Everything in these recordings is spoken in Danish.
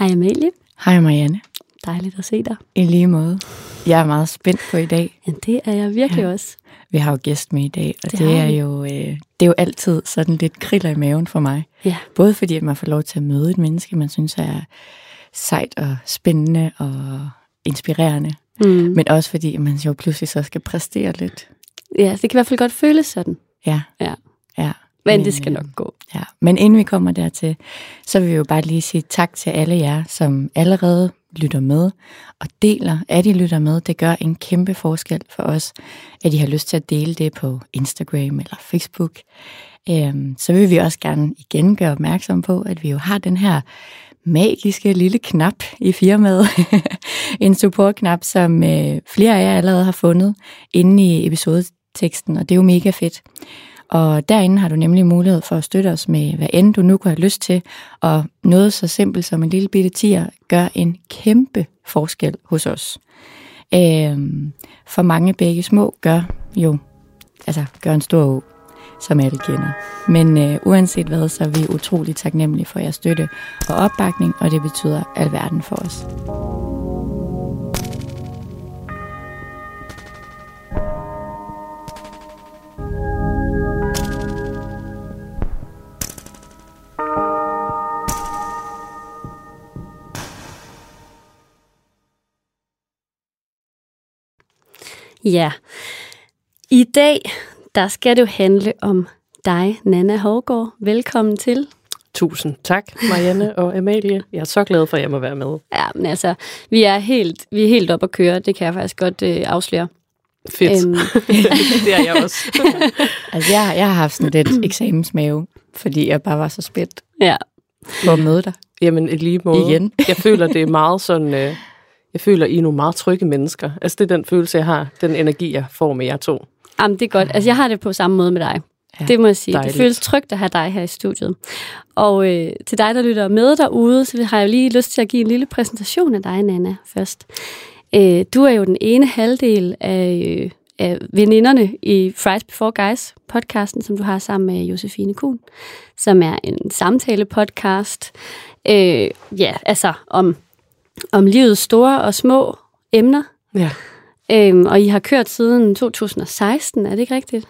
Hej Amalie. Hej Marianne. Dejligt at se dig. I lige måde. Jeg er meget spændt på i dag. Ja, det er jeg virkelig ja. også. Vi har jo gæst med i dag, og Det det, er jo øh, det er jo altid sådan lidt kriller i maven for mig. Ja. Både fordi at man får lov til at møde et menneske, man synes er sejt og spændende og inspirerende, Mm. men også fordi at man jo pludselig så skal præstere lidt. Ja, det kan i hvert fald godt føles sådan. Ja. Ja. ja. Men det skal øh, nok gå. Ja, men inden vi kommer dertil, så vil vi jo bare lige sige tak til alle jer, som allerede lytter med og deler, at I lytter med. Det gør en kæmpe forskel for os, at I har lyst til at dele det på Instagram eller Facebook. Øhm, så vil vi også gerne igen gøre opmærksom på, at vi jo har den her magiske lille knap i firmaet. en supportknap, som øh, flere af jer allerede har fundet inde i episodeteksten, og det er jo mega fedt. Og derinde har du nemlig mulighed for at støtte os med, hvad end du nu kunne have lyst til. Og noget så simpelt som en lille bitte tier gør en kæmpe forskel hos os. Øhm, for mange begge små gør jo, altså gør en stor å, som alle kender. Men øh, uanset hvad, så er vi utrolig taknemmelige for jeres støtte og opbakning, og det betyder alverden for os. Ja. I dag, der skal det jo handle om dig, Nana Hårgaard. Velkommen til. Tusind tak, Marianne og Amalie. Jeg er så glad for, at jeg må være med. Ja, men altså, vi er helt, vi er helt op at køre. Det kan jeg faktisk godt øh, afsløre. Fedt. Øhm. det er jeg også. Altså, jeg, jeg har haft sådan lidt eksamensmave, fordi jeg bare var så spændt Ja. på at møde dig. Jamen, i lige måde. Igen. jeg føler, det er meget sådan... Øh, jeg føler, I er nogle meget trygge mennesker. Altså, det er den følelse, jeg har. Den energi, jeg får med jer to. Jamen, det er godt. Altså, jeg har det på samme måde med dig. Ja, det må jeg sige. dejligt. Det føles trygt at have dig her i studiet. Og øh, til dig, der lytter med derude, så har jeg jo lige lyst til at give en lille præsentation af dig, Nana, først. Øh, du er jo den ene halvdel af, øh, af veninderne i Fries Before Guys podcasten, som du har sammen med Josefine Kuhn, som er en samtale-podcast. Øh, ja, altså om, om livets store og små emner. Ja. Øhm, og I har kørt siden 2016, er det ikke rigtigt?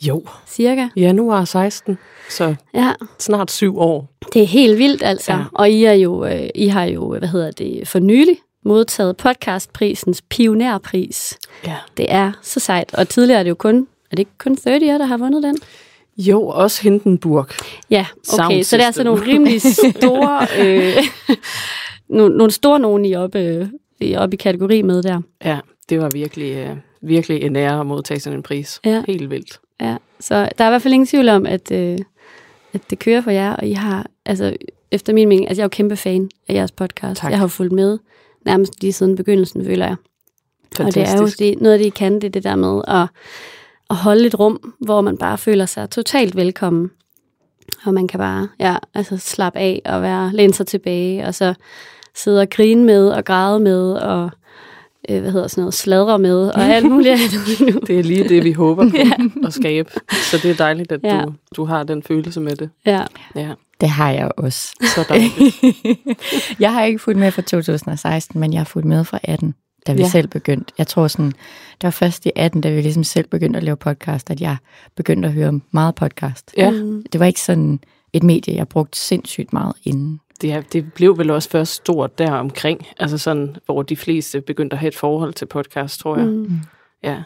Jo. Cirka. Januar 16, så Ja, snart syv år. det er helt vildt altså. Ja. Og I, er jo, øh, I har jo, hvad hedder det, for nylig modtaget podcastprisens pionerpris. Ja. Det er så sejt. Og tidligere er det jo kun, er det ikke kun 30 år, der har vundet den? Jo, også Hindenburg. Ja, okay. Sound Så det er altså nogle rimelig store, øh, nogle, nogle store nogen, I oppe, øh, I oppe i kategori med der. Ja, det var virkelig, øh, virkelig en ære at modtage sådan en pris. Ja. Helt vildt. Ja, så der er i hvert fald ingen tvivl om, at, øh, at det kører for jer, og I har, altså efter min mening, altså jeg er jo kæmpe fan af jeres podcast. Tak. Jeg har fulgt med nærmest lige siden begyndelsen, føler jeg. Fantastisk. Og det er jo det, noget af det, I kan, det er det der med at, at holde et rum, hvor man bare føler sig totalt velkommen. Og man kan bare ja, altså slappe af og være, læne sig tilbage, og så sidde og grine med og græde med, og øh, hvad hedder sådan noget, sladre med, og alt muligt andet nu. Det er lige det, vi håber på at skabe. Så det er dejligt, at Ja. du, du har den følelse med det. Ja. Ja, Det har jeg også. så dejligt. jeg har ikke fulgt med fra 2016, men jeg har fulgt med fra 18, da vi ja. Ja. selv begyndte. Jeg tror sådan, det var først i 18, da vi ligesom selv begyndte at lave podcast, at jeg begyndte at høre meget podcast. Ja. Mm. Det var ikke sådan et medie, jeg brugte sindssygt meget inden. Det, det blev vel også først stort der omkring, altså sådan, hvor de fleste begyndte at have et forhold til podcast, tror jeg. Mm. Mm. Ja.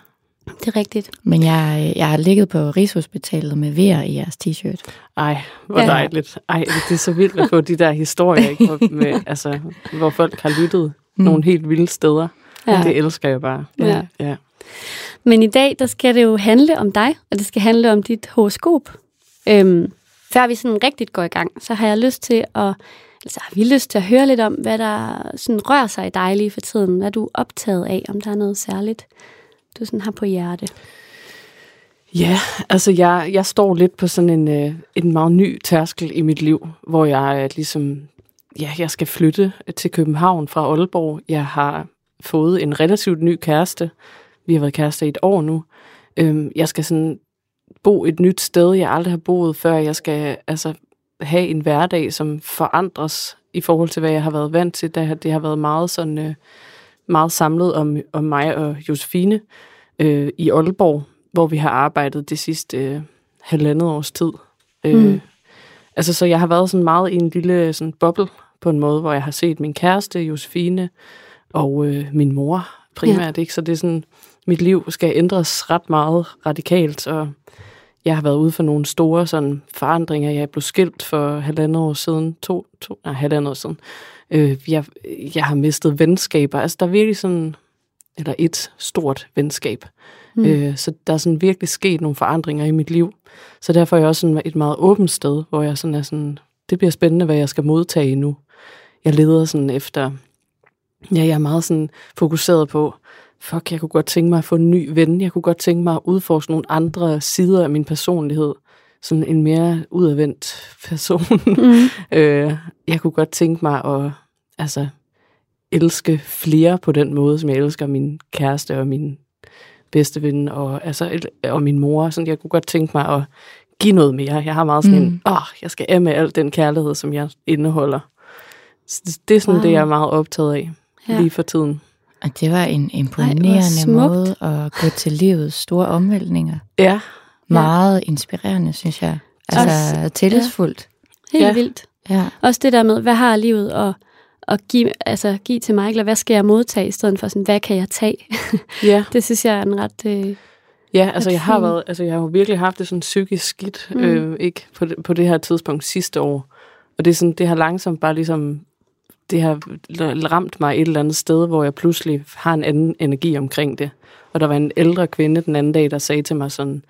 Det er rigtigt. Men jeg, jeg har ligget på Rigshospitalet med vejr i jeres t-shirt. Ej, hvor Ja. ja. dejligt. Ej, det er så vildt at få de der historier, ikke? Med, altså, hvor folk har lyttet mm. nogle helt vilde steder. Ja. Ja. Det elsker jeg bare. Ja. ja. Men i dag, der skal det jo handle om dig, og det skal handle om dit horoskop. Øhm, før vi sådan rigtigt går i gang, så har jeg lyst til at altså, har vi lyst til at høre lidt om, hvad der sådan rører sig i dig lige for tiden. Hvad du er optaget af, om der er noget særligt, du sådan har på hjerte. Ja, altså jeg, jeg står lidt på sådan en, øh, en meget ny tærskel i mit liv, hvor jeg øh, ligesom, ja, jeg skal flytte til København fra Aalborg. Jeg har fået en relativt ny kæreste. Vi har været kærester i et år nu. Øhm, jeg skal sådan bo et nyt sted, jeg aldrig har boet før. Jeg skal altså have en hverdag, som forandres i forhold til, hvad jeg har været vant til. Det har været meget sådan øh, meget samlet om, om mig og Josefine øh, i Aalborg, hvor vi har arbejdet det sidste øh, halvandet års tid. Øh, mm. Altså, så jeg har været sådan meget i en lille sådan boble på en måde, hvor jeg har set min kæreste, Josefine, og øh, min mor primært. Ja. Ikke? Så det er sådan, mit liv skal ændres ret meget radikalt, og jeg har været ude for nogle store sådan, forandringer. Jeg blev skilt for halvandet år siden, to, to nej, halvandet år siden. Øh, jeg, jeg har mistet venskaber. Altså, der er virkelig sådan, eller et stort venskab. Mm. Øh, så der er sådan virkelig sket nogle forandringer i mit liv. Så derfor er jeg også sådan et meget åbent sted, hvor jeg sådan er sådan, det bliver spændende, hvad jeg skal modtage nu. Jeg leder sådan efter, ja, jeg er meget sådan fokuseret på, fuck, jeg kunne godt tænke mig at få en ny ven. Jeg kunne godt tænke mig at udforske nogle andre sider af min personlighed. Sådan en mere udadvendt person. Mm. øh, jeg kunne godt tænke mig at altså, elske flere på den måde, som jeg elsker min kæreste og min bedste ven og, altså, og min mor. Sådan, jeg kunne godt tænke mig at give noget mere. Jeg har meget sådan mm. en, åh, oh, jeg skal af med al den kærlighed, som jeg indeholder. Så det er sådan wow. det, jeg er meget optaget af ja. lige for tiden. Og det var en imponerende Ej, måde at gå til livets store omvæltninger. Ja. Meget ja. inspirerende, synes jeg. Altså Også, tillidsfuldt. Ja. Helt ja. vildt. Ja. Også det der med, hvad har livet at, at give, altså, give til mig, eller hvad skal jeg modtage, i stedet for sådan, hvad kan jeg tage? Ja. det synes jeg er en ret... Øh, Ja, altså jeg har været, altså jeg har jo virkelig haft det sådan psykisk skidt, mm. øh, ikke på det, på det her tidspunkt sidste år. Og det, er sådan, det har langsomt bare ligesom det har ramt mig et eller andet sted, hvor jeg pludselig har en anden energi omkring det. Og der var en ældre kvinde den anden dag, der sagde til mig sådan,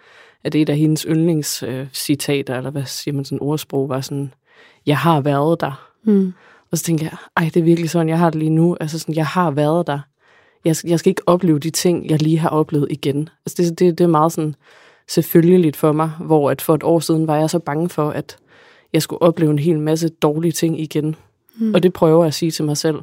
at et af hendes yndlingscitater, eller hvad siger man sådan ordsprog, var sådan, jeg har været der. Mm. Og så tænkte jeg, ej, det er virkelig sådan, jeg har det lige nu. Altså sådan, jeg har været der. Jeg, jeg skal ikke opleve de ting, jeg lige har oplevet igen. Altså det, det, det er meget sådan selvfølgeligt for mig, hvor at for et år siden var jeg så bange for, at jeg skulle opleve en hel masse dårlige ting igen. Mm. Og det prøver jeg at sige til mig selv.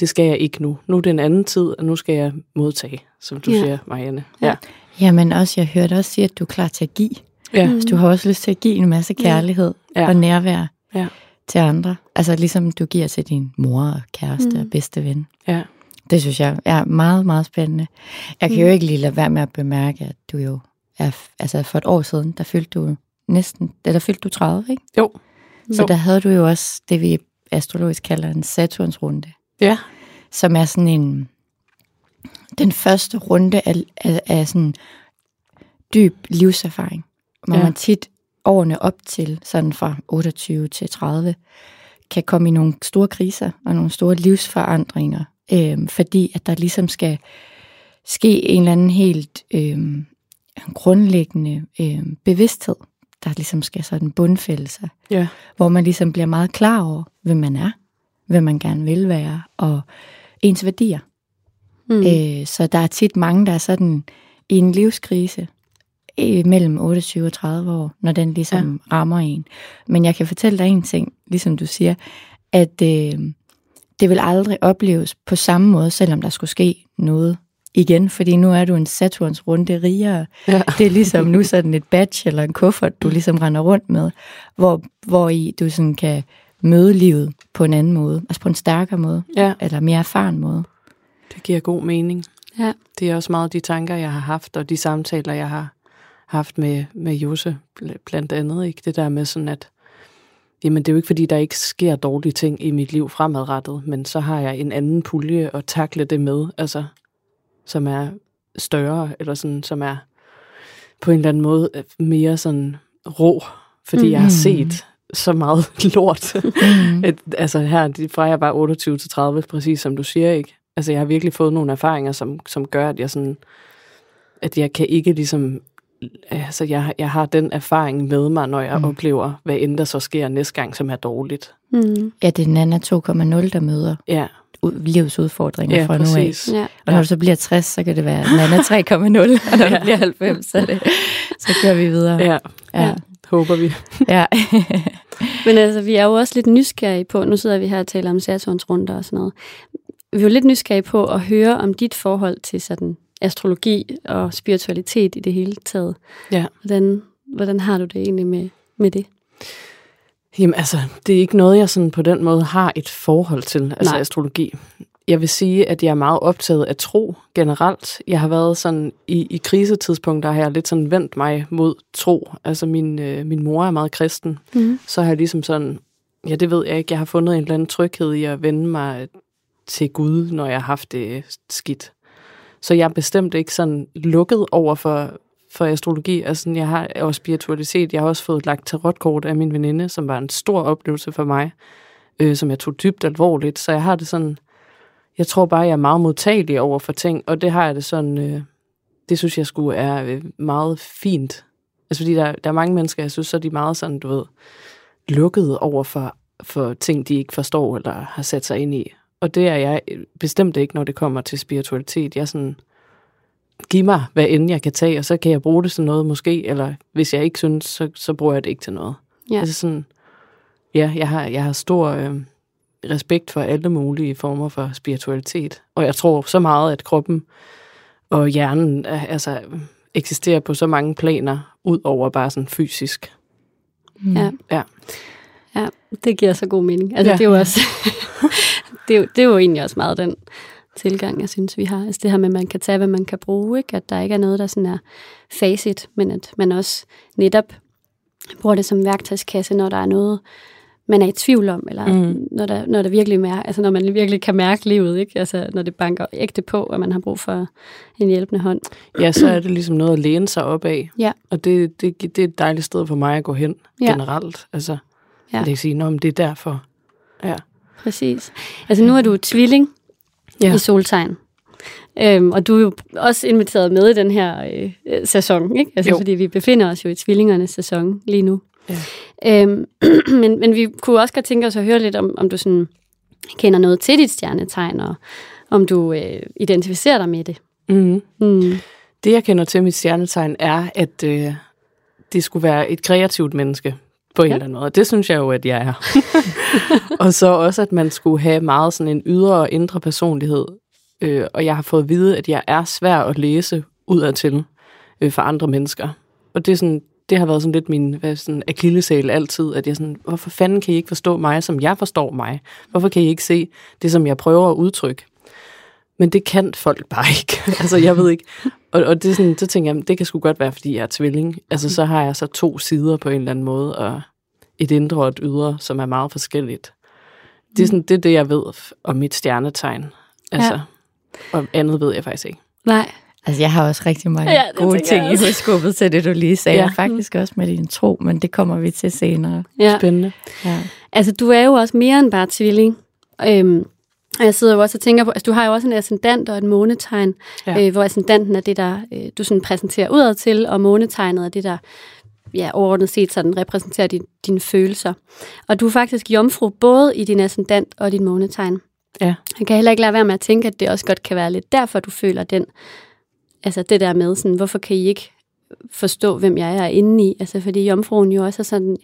Det skal jeg ikke nu. Nu er det en anden tid, og nu skal jeg modtage, som du ja. siger, Marianne. Ja. ja, men også, jeg hørte også sige, at du er klar til at give. Ja. Mm. du har også lyst til at give en masse kærlighed ja. og nærvær ja. til andre. Altså ligesom du giver til din mor og kæreste mm. og bedste ven. Ja. Det synes jeg er meget, meget spændende. Jeg kan mm. jo ikke lige lade være med at bemærke, at du jo er, altså for et år siden, der fyldte du næsten, eller fyldte du 30, ikke? Jo. Så jo. der havde du jo også det, vi astrologisk kalder en Saturns runde. Ja. Som er sådan en, den første runde af, af, af sådan dyb livserfaring, hvor ja. man tit årene op til, sådan fra 28 til 30, kan komme i nogle store kriser og nogle store livsforandringer, øh, fordi at der ligesom skal ske en eller anden helt øh, grundlæggende øh, bevidsthed der ligesom skal sådan bundfælde sig. Ja. Hvor man ligesom bliver meget klar over, hvem man er, hvem man gerne vil være, og ens værdier. Mm. Øh, så der er tit mange, der er sådan i en livskrise øh, mellem 28 og 30 år, når den ligesom ja. rammer en. Men jeg kan fortælle dig en ting, ligesom du siger, at øh, det vil aldrig opleves på samme måde, selvom der skulle ske noget igen, fordi nu er du en Saturns runde rigere. Ja. Det er ligesom nu sådan et badge eller en kuffert, du ligesom render rundt med, hvor, hvor i du sådan kan møde livet på en anden måde, altså på en stærkere måde, ja. eller mere erfaren måde. Det giver god mening. Ja. Det er også meget de tanker, jeg har haft, og de samtaler, jeg har haft med, med Jose, blandt andet. Ikke? Det der med sådan, at jamen, det er jo ikke, fordi der ikke sker dårlige ting i mit liv fremadrettet, men så har jeg en anden pulje at takle det med. Altså, som er større, eller sådan, som er på en eller anden måde øh, mere sådan rå, fordi mm. jeg har mm. set så meget lort. Mm. Et, altså her, fra jeg var 28 til 30, præcis som du siger, ikke? Altså jeg har virkelig fået nogle erfaringer, som, som gør, at jeg sådan, at jeg kan ikke ligesom altså jeg, jeg har den erfaring med mig, når jeg Mm. mm. oplever, hvad end der så sker næste gang, som er dårligt. Mm. Ja, det er Nana 2,0, der møder Ja, u- livets udfordringer ja fra nu af. præcis. Ja. Og når du så bliver 60, så kan det være Nana 3,0, og når du Ja. bliver 90, så, det, så kører vi videre. Ja, ja. håber vi. ja. Men altså, vi er jo også lidt nysgerrige på, nu sidder vi her og taler om Saturns runder og sådan noget. Vi er jo lidt nysgerrige på at høre om dit forhold til sådan astrologi og spiritualitet i det hele taget. Ja. Hvordan, hvordan har du det egentlig med, med det? Jamen altså, det er ikke noget, jeg sådan på den måde har et forhold til, altså Nej. astrologi. Jeg vil sige, at jeg er meget optaget af tro generelt. Jeg har været sådan, i, i krisetidspunkter har jeg lidt sådan vendt mig mod tro. Altså min, øh, min mor er meget kristen, Mm. så har jeg ligesom sådan, ja det ved jeg ikke, jeg har fundet en eller anden tryghed i at vende mig til Gud, når jeg har haft det skidt. Så jeg er bestemt ikke sådan lukket over for, for astrologi. Altså, jeg har også spiritualitet. Jeg har også fået lagt tarotkort af min veninde, som var en stor oplevelse for mig, øh, som jeg tog dybt alvorligt. Så jeg har det sådan, jeg tror bare, jeg er meget modtagelig over for ting, og det har jeg det sådan, øh, det synes jeg skulle er øh, meget fint. Altså, fordi der, der er mange mennesker, jeg synes, så er de meget sådan, du ved, lukket over for, for ting, de ikke forstår eller har sat sig ind i. Og det er jeg øh, bestemt ikke, når det kommer til spiritualitet. Jeg er sådan, giv mig, hvad end jeg kan tage, og så kan jeg bruge det til noget måske, eller hvis jeg ikke synes, så, så bruger jeg det ikke til noget. Ja. Altså sådan, ja, jeg har, jeg har stor øh, respekt for alle mulige former for spiritualitet, og jeg tror så meget, at kroppen og hjernen øh, altså, eksisterer på så mange planer, ud over bare sådan fysisk. Mm. Ja. Ja. Ja, det giver så god mening. Altså, Ja. ja. det er jo også, det, er jo, det er jo egentlig også meget den tilgang, jeg synes, vi har. Altså det her med, at man kan tage, hvad man kan bruge, ikke? At der ikke er noget, der sådan er facit, men at man også netop bruger det som værktøjskasse, når der er noget, man er i tvivl om, eller Mm. når, der, når, der virkelig mær- altså når man virkelig kan mærke livet, ikke? Altså når det banker ægte på, og man har brug for en hjælpende hånd. Ja, så er det ligesom noget at læne sig op af. Ja. Og det, det, det er et dejligt sted for mig at gå hen, Ja. generelt. Altså, Ja. det kan sige, men det er derfor. Ja. Præcis. Altså nu er du tvilling, Ja. i soltegn. Øhm, og du er jo også inviteret med i den her øh, øh, sæson, ikke? Altså, Jo. fordi vi befinder os jo i tvillingernes sæson lige nu. Ja. Øhm, men, men vi kunne også godt tænke os at høre lidt om, om du sådan kender noget til dit stjernetegn, og om du øh, identificerer dig med det. Mm. Mm. Det, jeg kender til mit stjernetegn, er, at øh, det skulle være et kreativt menneske på en Ja. eller anden måde. Det synes jeg jo, at jeg er. og så også, at man skulle have meget sådan en ydre og indre personlighed. Øh, og jeg har fået at vide, at jeg er svær at læse udadtil øh, for andre mennesker. Og det, er sådan, det har været sådan lidt min hvad, sådan akillesæl altid, at jeg sådan, hvorfor fanden kan I ikke forstå mig, som jeg forstår mig? Hvorfor kan I ikke se det, som jeg prøver at udtrykke? Men det kan folk bare ikke. altså, jeg ved ikke. Og, og det er sådan, så tænker jeg, det kan sgu godt være, fordi jeg er tvilling. Altså, så har jeg så to sider på en eller anden måde, og et indre og et ydre, som er meget forskelligt. Det er, sådan, det, er det, jeg ved om mit stjernetegn. Altså, ja. Og andet ved jeg faktisk ikke. Nej. Altså, jeg har også rigtig mange Ja, gode ting i horoskopet til det, du lige sagde. Ja. Faktisk også med din tro, men det kommer vi til senere. Ja. Spændende. Ja. Altså, du er jo også mere end bare tvilling. Øhm, og jeg sidder jo også og tænker på, altså du har jo også en ascendant og et månetegn, ja. øh, hvor ascendanten er det, der øh, du sådan præsenterer udad til, og månetegnet er det, der ja, overordnet set sådan repræsenterer din, dine følelser. Og du er faktisk jomfru både i din ascendant og din månetegn. Ja. Jeg kan heller ikke lade være med at tænke, at det også godt kan være lidt derfor, du føler den, altså det der med, sådan, hvorfor kan I ikke forstå, hvem jeg er inde i? Altså fordi jomfruen jo også er sådan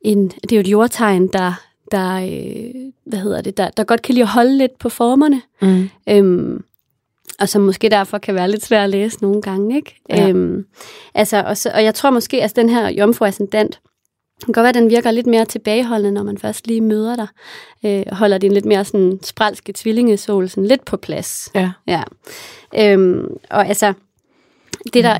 en, det er jo et jordtegn, der, der, øh, hvad hedder det, der, der godt kan lide at holde lidt på formerne, Mm. øhm, og som måske derfor kan være lidt svær at læse nogle gange, ikke? Ja. Øhm, altså, og, så, og jeg tror måske, at altså, den her jomfru ascendant, det kan godt være, at den virker lidt mere tilbageholdende, når man først lige møder dig. Øh, holder din lidt mere sådan spralske tvillingesol sådan lidt på plads. Ja. Ja. Øhm, og altså, det der...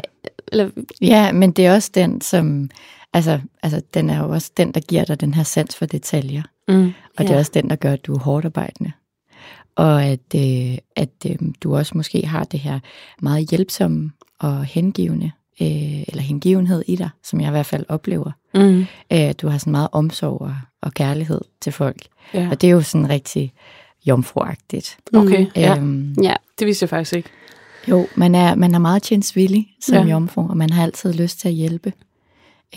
Eller, ja, men det er også den, som... Altså, altså, den er jo også den, der giver dig den her sans for detaljer. Mm. Og ja. det er også den, der gør, at du er hårdt arbejdende. Og at, øh, at øh, du også måske har det her meget hjælpsomme og hengivende, øh, eller hengivenhed i dig, som jeg i hvert fald oplever. Mm. Øh, du har sådan meget omsorg og, og kærlighed til folk. Ja. Og det er jo sådan rigtig jomfruagtigt. Okay, ja. Øhm, ja, Det vidste jeg faktisk ikke. Jo, man er, man er meget tjensvillig som Ja. ja. jomfru, og man har altid lyst til at hjælpe.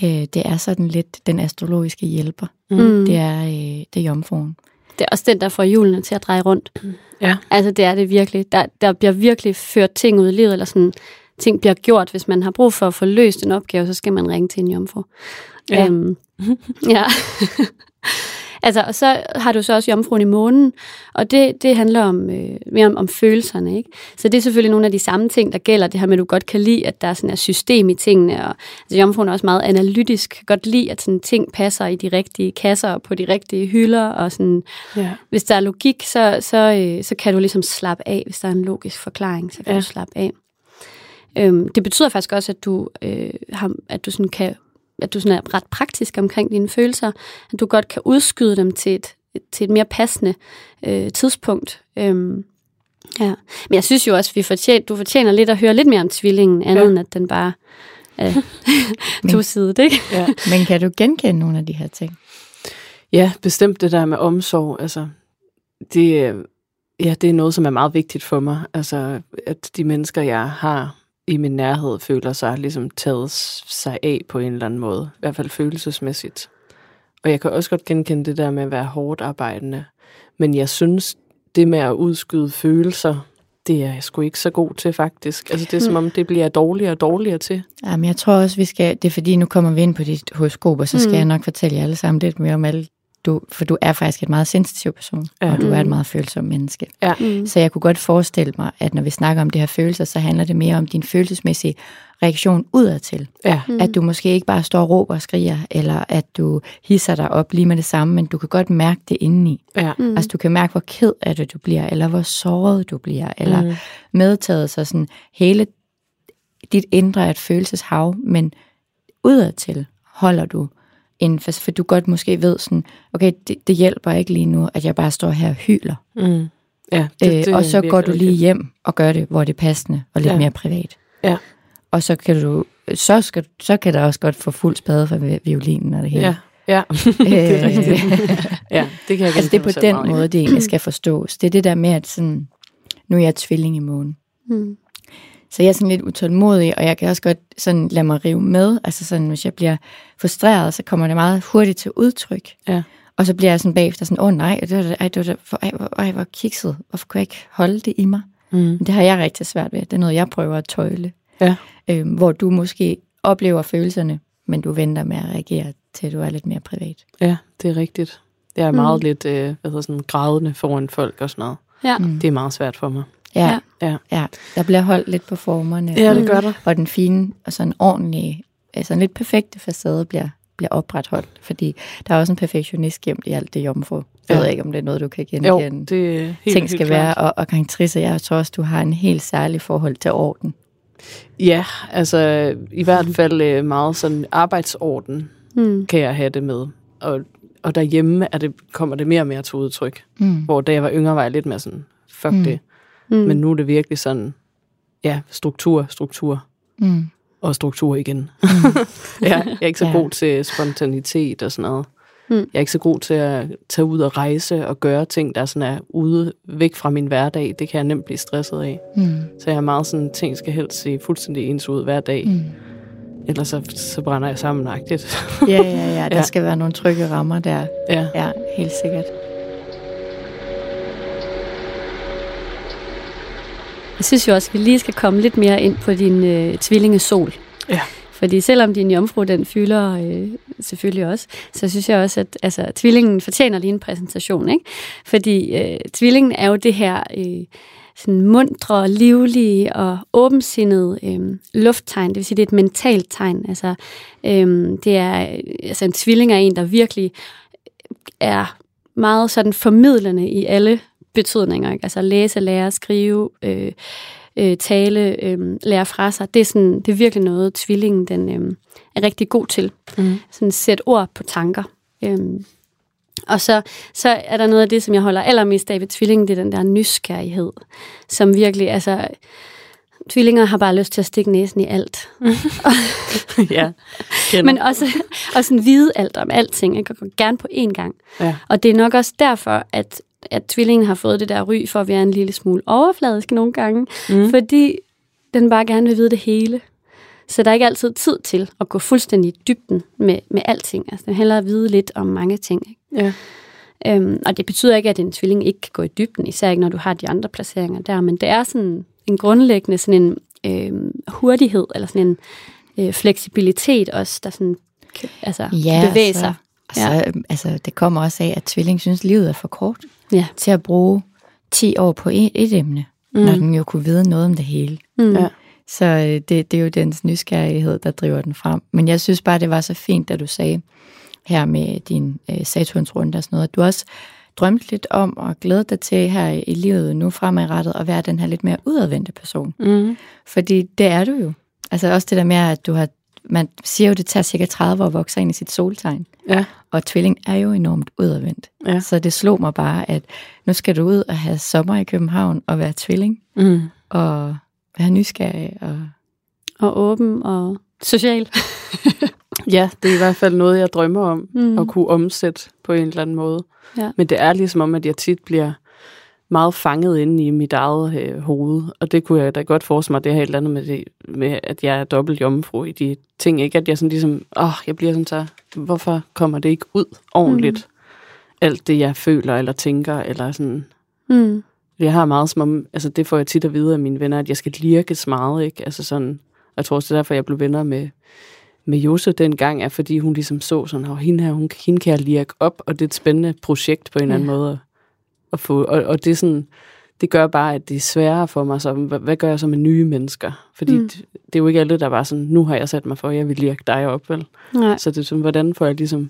Øh, det er sådan lidt den astrologiske hjælper. Mm. Det er, øh, det er jomfruen. Det er også den, der får hjulene til at dreje rundt. Ja. Altså, det er det virkelig. Der, der bliver virkelig ført ting ud i livet, eller sådan, ting bliver gjort. Hvis man har brug for at få løst en opgave, så skal man ringe til en jomfru. Ja. Øhm, ja. Altså, og så har du så også jomfruen i månen, og det, det handler om, øh, mere om, om følelserne. Ikke? Så det er selvfølgelig nogle af de samme ting, der gælder. Det her med, at du godt kan lide, at der er sådan et system i tingene. Og, altså, jomfruen er også meget analytisk. Kan godt lide, at sådan, ting passer i de rigtige kasser og på de rigtige hylder. Og sådan, Ja. hvis der er logik, så, så, øh, så kan du ligesom slappe af. Hvis der er en logisk forklaring, så kan Ja. du slappe af. Øhm, det betyder faktisk også, at du, øh, har, at du sådan kan at du sådan er ret praktisk omkring dine følelser, at du godt kan udskyde dem til et, til et mere passende øh, tidspunkt. Øhm, ja. Men jeg synes jo også, at vi fortjener, du fortjener lidt at høre lidt mere om tvillingen, andet Ja. end at den bare er tosidet, ikke? Ja. Men kan du genkende nogle af de her ting? ja, bestemt det der med omsorg. Altså, det, øh, ja, det er noget, som er meget vigtigt for mig. Altså, at de mennesker, jeg har i min nærhed, føler sig ligesom taget sig af på en eller anden måde. I hvert fald følelsesmæssigt. Og jeg kan også godt genkende det der med at være hårdt arbejdende. Men jeg synes, det med at udskyde følelser, det er jeg sgu ikke så god til faktisk. Altså det er som om, det bliver dårligere og dårligere til. Jamen, jeg tror også, vi skal... Det er fordi, nu kommer vi ind på dit horoskop, og så skal mm. jeg nok fortælle jer alle sammen lidt mere om alle... Du, for du er faktisk et meget sensitiv person, Ja. ja. og du er et Mm. meget følsom menneske. Mm. Så jeg kunne godt forestille mig, at når vi snakker om det her følelser, så handler det mere om din følelsesmæssige reaktion udadtil. Ja. Mm. At du måske ikke bare står og råber og skriger, eller at du hisser dig op lige med det samme, men du kan godt mærke det indeni. Ja. Mm. Altså du kan mærke, hvor ked af det du bliver, eller hvor såret du bliver, eller mm. medtaget så sådan hele dit indre er et følelseshav, men udadtil holder du en, for, for du godt måske ved sådan, okay, det, det hjælper ikke lige nu, at jeg bare står her og hyler. Mm. Ja, Det, det øh, og så går du lige rigtigt. hjem og gør det, hvor det er passende og lidt Ja. mere privat. Ja. Og så kan du, så, skal, så kan der også godt få fuld spade for vi- violinen og det hele. Ja, ja. det er Øh, rigtigt. ja, det kan jeg altså det er på den måde, det egentlig skal forstås. Det er det der med, at sådan, nu er jeg tvilling i månen. Mm. Så jeg er sådan lidt utålmodig, og jeg kan også godt sådan lade mig rive med. Altså sådan, hvis jeg bliver frustreret, så kommer det meget hurtigt til udtryk. Ja. Og så bliver jeg sådan bagefter sådan, åh oh, nej, det var, da- ej, det var, ej, hvor, ej, hvor kikset. Hvorfor kunne jeg ikke holde det i mig? Mm. Men det har jeg rigtig svært ved. Det er noget, jeg prøver at tøjle. Ja. Øhm, hvor du måske oplever følelserne, men du venter med at reagere, til du er lidt mere privat. Ja, det er rigtigt. Jeg er Mm. meget lidt øh, hvad hedder sådan, grædende foran folk og sådan noget. Ja. Mm. Det er meget svært for mig. Ja, Ja. ja. Der bliver holdt lidt på formerne. Ja, og- det gør der. og den fine og sådan ordentlige, altså en lidt perfekte facade bliver, bliver opretholdt, fordi der er også en perfektionist gemt i alt det jomfru. Jeg Ja. ved ikke, om det er noget, du kan Jo, genkende. det er helt, Ting helt skal klart. være, og, og karakteriser, jeg tror også, du har en helt særlig forhold til orden. Ja, altså i hvert fald øh, meget sådan arbejdsorden Mm. kan jeg have det med. Og, og derhjemme er det, kommer det mere og mere til udtryk. Mm. Hvor da jeg var yngre, var jeg lidt mere sådan, fuck mm. Mm. det. Mm. Men nu er det virkelig sådan, ja, struktur, struktur Mm. og struktur igen. ja, jeg er ikke så Ja. god til spontanitet og sådan noget. Mm. Jeg er ikke så god til at tage ud og rejse og gøre ting, der sådan er ude væk fra min hverdag. Det kan jeg nemt blive stresset af. Mm. Så jeg er meget sådan, ting skal helst se fuldstændig ens ud hver dag. Mm. Ellers så, så brænder jeg sammenagtigt. Ja, ja, ja, der Ja. skal være nogle trygge rammer der. ja. Ja, helt sikkert. Jeg synes jo også, at vi lige skal komme lidt mere ind på din øh, tvillingesol. Ja. Fordi selvom din jomfru, den fylder øh, selvfølgelig også, så synes jeg også, at altså, tvillingen fortjener lige en præsentation. Ikke? Fordi øh, tvillingen er jo det her øh, sådan mundre, livlige og åbensindede øh, lufttegn. Det vil sige, det er et mentalt tegn. Altså, øh, det er, altså en tvilling er en, der virkelig er meget sådan formidlende i alle betydninger. Ikke? Altså læse, lære, skrive, øh, øh, tale, øh, lære fra sig. Det er, sådan, det er virkelig noget, tvillingen den, øh, er rigtig god til. Mm. Sådan sætte ord på tanker. Øhm, og så, så er der noget af det, som jeg holder allermest af ved tvillingen, det er den der nysgerrighed, som virkelig, altså, tvillinger har bare lyst til at stikke næsen i alt. ja. Kender. Men også, også sådan vide alt om alting, ikke? og gerne på én gang. ja. Og det er nok også derfor, at, at tvillingen har fået det der ry for at være en lille smule overfladisk nogle gange. Mm. Fordi den bare gerne vil vide det hele. Så der er ikke altid tid til at gå fuldstændig i dybden med, med alting. Altså, den hellere at vide lidt om mange ting. Ikke? Ja. Øhm, og det betyder ikke, at en tvilling ikke kan gå i dybden, især ikke når du har de andre placeringer der, men det er sådan en grundlæggende sådan en øh, hurtighed, eller sådan en øh, fleksibilitet også, der sådan kan, altså, Ja, kan bevæge så- sig. Og så, ja. altså, det kommer også af, at tvilling synes, at livet er for kort Ja. til at bruge 10 år på et, et emne, mm. når den jo kunne vide noget om det hele. Mm. Ja. Så øh, det, det er jo dens nysgerrighed, der driver den frem. Men jeg synes bare, det var så fint, da du sagde her med din øh, Saturns runde og sådan noget, at du også drømte lidt om og glæde dig til her i livet nu fremadrettet at være den her lidt mere udadvendte person. Mm. Fordi det er du jo. Altså også det der med, at du har, man siger jo, det tager cirka 30 år at vokse ind i sit soltegn. Ja. Og tvilling er jo enormt udadvendt. Ja. Så det slog mig bare, at nu skal du ud og have sommer i København og være tvilling Mm. og være nysgerrig. Og... Og åben og social. Ja, det er i hvert fald noget, jeg drømmer om Mm. at kunne omsætte på en eller anden måde. Ja. Men det er ligesom om, at jeg tit bliver meget fanget inde i mit eget øh, hoved. Og det kunne jeg da godt forestille mig, det her et eller andet med, det, med at jeg er dobbelt jomfru i de ting. Ikke at jeg sådan ligesom, åh, jeg bliver sådan så, hvorfor kommer det ikke ud ordentligt? Mm. Alt det, jeg føler eller tænker, eller sådan. Mm. Jeg har meget som om, altså det får jeg tit at vide af mine venner, at jeg skal lirkes meget, ikke? Altså sådan, og jeg tror også, det er derfor, jeg blev venner med, med Jose dengang, er fordi hun ligesom så sådan, at hende her, hun, hende kan jeg lirke op, og det er et spændende projekt på en eller anden måde at, få. Og, og det er sådan, det gør bare, at det er sværere for mig, så hvad, hvad gør jeg så med nye mennesker? Fordi Mm. mm. det, det, er jo ikke alle, der bare sådan, nu har jeg sat mig for, at jeg vil lirke dig op, vel? Nej. Så det er sådan, hvordan får jeg ligesom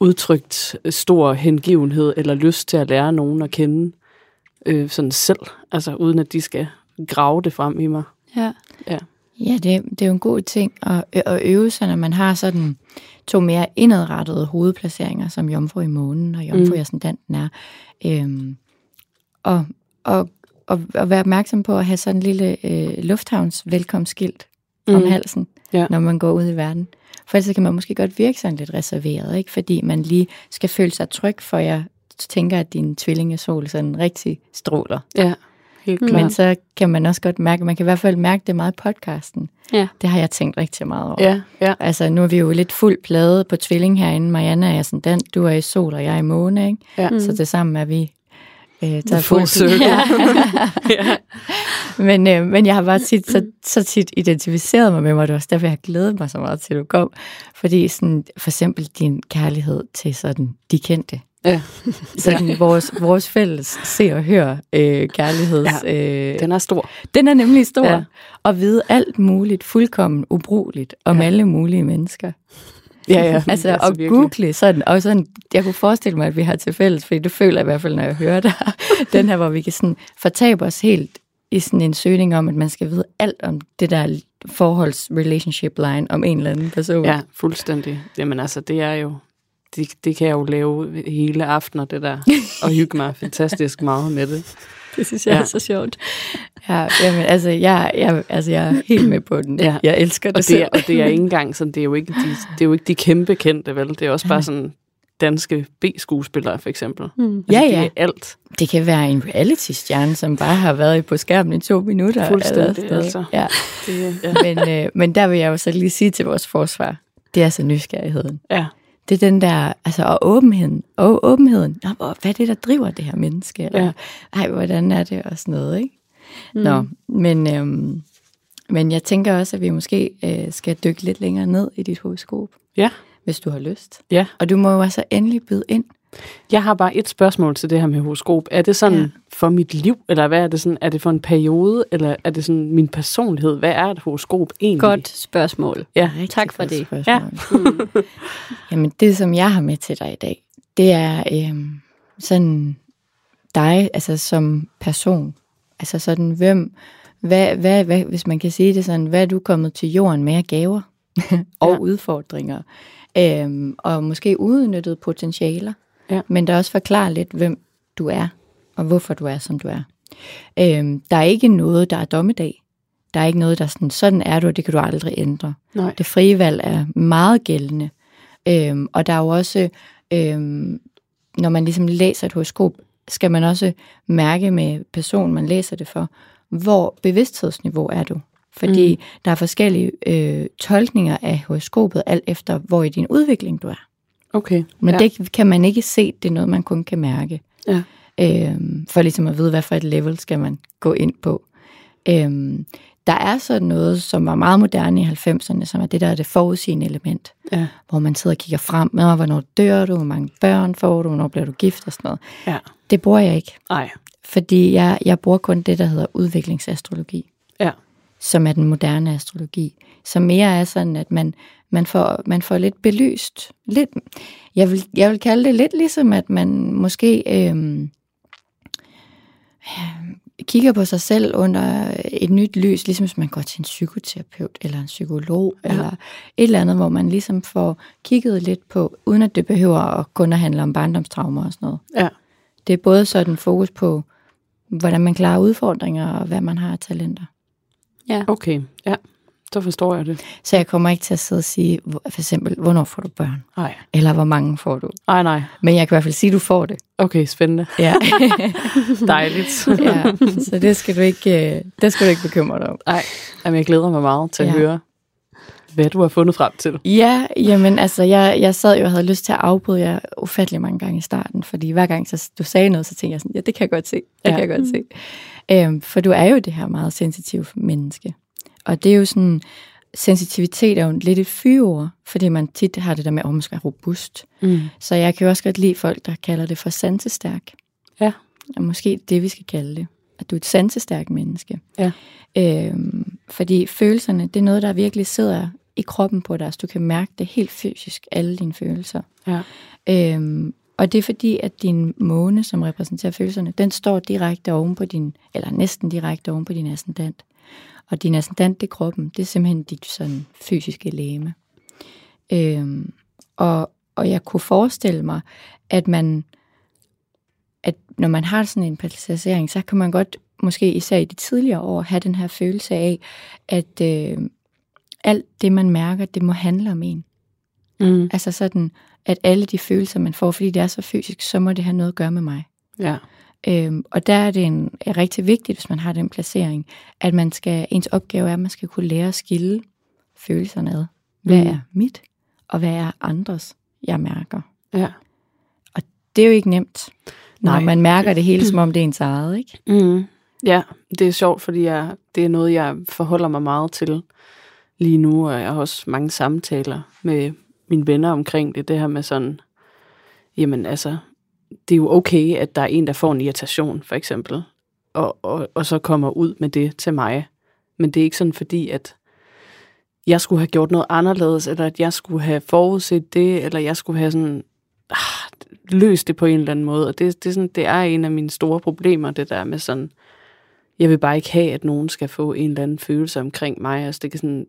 udtrykt stor hengivenhed eller lyst til at lære nogen at kende øh, sådan selv, altså uden at de skal grave det frem i mig. Ja. Ja, det, det er jo en god ting at, at øve sig, når man har sådan to mere indadrettede hovedplaceringer, som jomfru i månen og jomfru Mm. i ascendanten er. Øhm, og, og, og, og være opmærksom på at have sådan en lille øh, lufthavns velkomstskilt mm. om Mm. halsen, Ja. når man går ud i verden. For ellers så kan man måske godt virke sådan lidt reserveret, ikke? fordi man lige skal føle sig tryg, for jeg tænker, at din tvillingesol sådan rigtig stråler. Ja, helt Mm. klart. Men så kan man også godt mærke, man kan i hvert fald mærke det meget i podcasten. Ja. Det har jeg tænkt rigtig meget over. Ja, ja. Altså, nu er vi jo lidt fuld plade på tvilling herinde. Marianne er sådan den, du er i sol, og jeg er i måne, ikke? Ja. Mm. Så det sammen er vi øh, taget full fuld- circle. Ja. ja. men, øh, men jeg har bare tit, så, så tit identificeret mig med mig, det var også derfor, jeg glædet mig så meget til, at du kom. Fordi sådan, for eksempel din kærlighed til sådan de kendte. Ja. Sådan ja. vores, vores fælles se og hør øh, kærligheds... Ja. Øh, Den er stor. Den er nemlig stor. Ja. Og vide alt muligt, fuldkommen ubrugeligt, om Ja. alle mulige mennesker. Ja, ja. Altså, altså at virkelig. google sådan, og sådan, jeg kunne forestille mig, at vi har til fælles, fordi det føler jeg i hvert fald, når jeg hører dig, den her, hvor vi kan sådan fortabe os helt i sådan en søgning om, at man skal vide alt om det der forholds-relationship line om en eller anden person. Ja, fuldstændig. Jamen altså, det er jo... Det, det kan jeg jo lave hele aftener, det der, og hygge mig fantastisk meget med det. Det synes jeg Ja. ja. er så sjovt. ja jamen, altså, jeg, jeg, altså, jeg er helt med på den. Ja. Jeg elsker det, Og det, selv. er, og det er ikke engang sådan, det er jo ikke de, det er jo ikke de kæmpe kendte, vel? Det er også bare sådan danske B-skuespillere, for eksempel. Mm. Ja, Altså, ja. Det er alt. Det kan være en reality-stjerne, som bare har været på skærmen i to minutter. Fuldstændig, eller altså. Ja. Det, ja. Men, øh, men der vil jeg jo så lige sige til vores forsvar, det er så nysgerrigheden. ja. Det er den der, altså, og åbenheden. Og åbenheden. Nå, hvor- hvad er det, der driver det her menneske? Eller, Ja. ja. Ej, hvordan er det? Og sådan noget, ikke? Mm. Nå, men, øhm, men jeg tænker også, at vi måske øh, skal dykke lidt længere ned i dit horoskop, Ja. hvis du har lyst. ja. Og du må jo altså endelig byde ind. Jeg har bare et spørgsmål til det her med horoskop. Er det sådan ja. Ja. for mit liv, eller hvad er det sådan? Er det for en periode, eller er det sådan min personlighed? Hvad er et horoskop egentlig? Godt spørgsmål. Ja. Rigtig Tak for det. spørgsmål. Jamen, det som jeg har med til dig i dag, det er øhm, sådan dig, altså som person. Altså sådan, hvem, hvad, hvad, hvad, hvis man kan sige det sådan, hvad er du kommet til jorden med af gaver og Ja. ja. udfordringer, øhm, og måske udnyttet potentialer, Ja. men der også forklarer lidt, hvem du er, og hvorfor du er, som du er. Øhm, der er ikke noget, der er dommedag. Der er ikke noget, der er sådan, sådan er du, og det kan du aldrig ændre. Nej. Det frie valg er meget gældende. Øhm, og der er jo også, øhm, når man ligesom læser et horoskop, skal man også mærke med personen, man læser det for, hvor bevidsthedsniveau er du. Fordi Mm. der er forskellige øh, tolkninger af horoskopet, alt efter hvor i din udvikling du er. Okay. Men ja. det kan man ikke se, det er noget, man kun kan mærke. Ja. Øhm, for ligesom at vide, hvad for et level skal man gå ind på. Øhm, der er sådan noget, som var meget moderne i 90'erne, som er det der er det forudsigende element. Ja. Hvor man sidder og kigger frem med, hvornår dør du, hvor mange børn får du, hvornår bliver du gift og sådan noget. Ja. Det bruger jeg ikke, Ej. fordi jeg, jeg bruger kun det, der hedder udviklingsastrologi Ja. som er den moderne astrologi, som mere er sådan, at man, man, får, man får lidt belyst. Lidt, jeg, vil, jeg vil kalde det lidt ligesom, at man måske øhm, øhm, kigger på sig selv under et nyt lys, ligesom hvis man går til en psykoterapeut eller en psykolog, ja. eller et eller andet, hvor man ligesom får kigget lidt på, uden at det behøver at kun at handle om barndomstraumer og sådan noget. Ja. Det er både sådan fokus på, hvordan man klarer udfordringer, og hvad man har af talenter. Ja. Okay. Ja. Så forstår jeg det. Så jeg kommer ikke til at sidde og sige, for eksempel, hvornår får du børn? Nej. Eller hvor mange får du? Ej, nej. Men jeg kan i hvert fald sige, at du får det. Okay, spændende. Ja. Dejligt. ja. Så det skal, du ikke, øh, det skal du ikke bekymre dig om. Ej, jamen, jeg glæder mig meget til at Ja. høre, hvad du har fundet frem til. Ja, jamen altså, jeg, jeg sad jo og havde lyst til at afbryde jer ufattelig mange gange i starten, fordi hver gang så du sagde noget, så tænkte jeg sådan, ja, det kan jeg godt se, det ja. kan jeg godt se. Øhm, for du er jo det her meget sensitive menneske. Og det er jo sådan, sensitivitet er jo lidt et fyreord, fordi man tit har det der med, at oh, man skal være robust. Mm. Så jeg kan jo også godt lide folk, der kalder det for sansestærk. Ja. Og måske det, vi skal kalde det. At du er et sansestærkt menneske. Ja. Øhm, fordi følelserne, det er noget, der virkelig sidder i kroppen på dig. Så du kan mærke det helt fysisk, alle dine følelser. Ja. Øhm, og det er fordi, at din måne, som repræsenterer følelserne, den står direkte oven på din, eller næsten direkte oven på din ascendant. Og din ascendant, det er kroppen. Det er simpelthen dit sådan fysiske læme. Øhm, og, og jeg kunne forestille mig, at man, at når man har sådan en placering, så kan man godt, måske især i de tidligere år, have den her følelse af, at øh, alt det, man mærker, det må handle om en. Mm. Altså sådan, at alle de følelser, man får, fordi det er så fysisk, så må det have noget at gøre med mig. Ja. Øhm, og der er det en, er rigtig vigtigt, hvis man har den placering, at man skal, ens opgave er, at man skal kunne lære at skille følelserne ad. Hvad Mm. er mit, og hvad er andres, jeg mærker. Ja. Det er jo ikke nemt, når Nej. man mærker det hele, som om det er ens eget, ikke? Mm. Ja, det er sjovt, fordi jeg, det er noget, jeg forholder mig meget til lige nu, og jeg har også mange samtaler med mine venner omkring det, det her med sådan, jamen altså, det er jo okay, at der er en, der får en irritation, for eksempel, og, og, og så kommer ud med det til mig. Men det er ikke sådan, fordi at jeg skulle have gjort noget anderledes, eller at jeg skulle have forudset det, eller jeg skulle have sådan, ah, løst det på en eller anden måde. Og det, det, er sådan, det er en af mine store problemer, det der med sådan, jeg vil bare ikke have, at nogen skal få en eller anden følelse omkring mig. Altså det kan sådan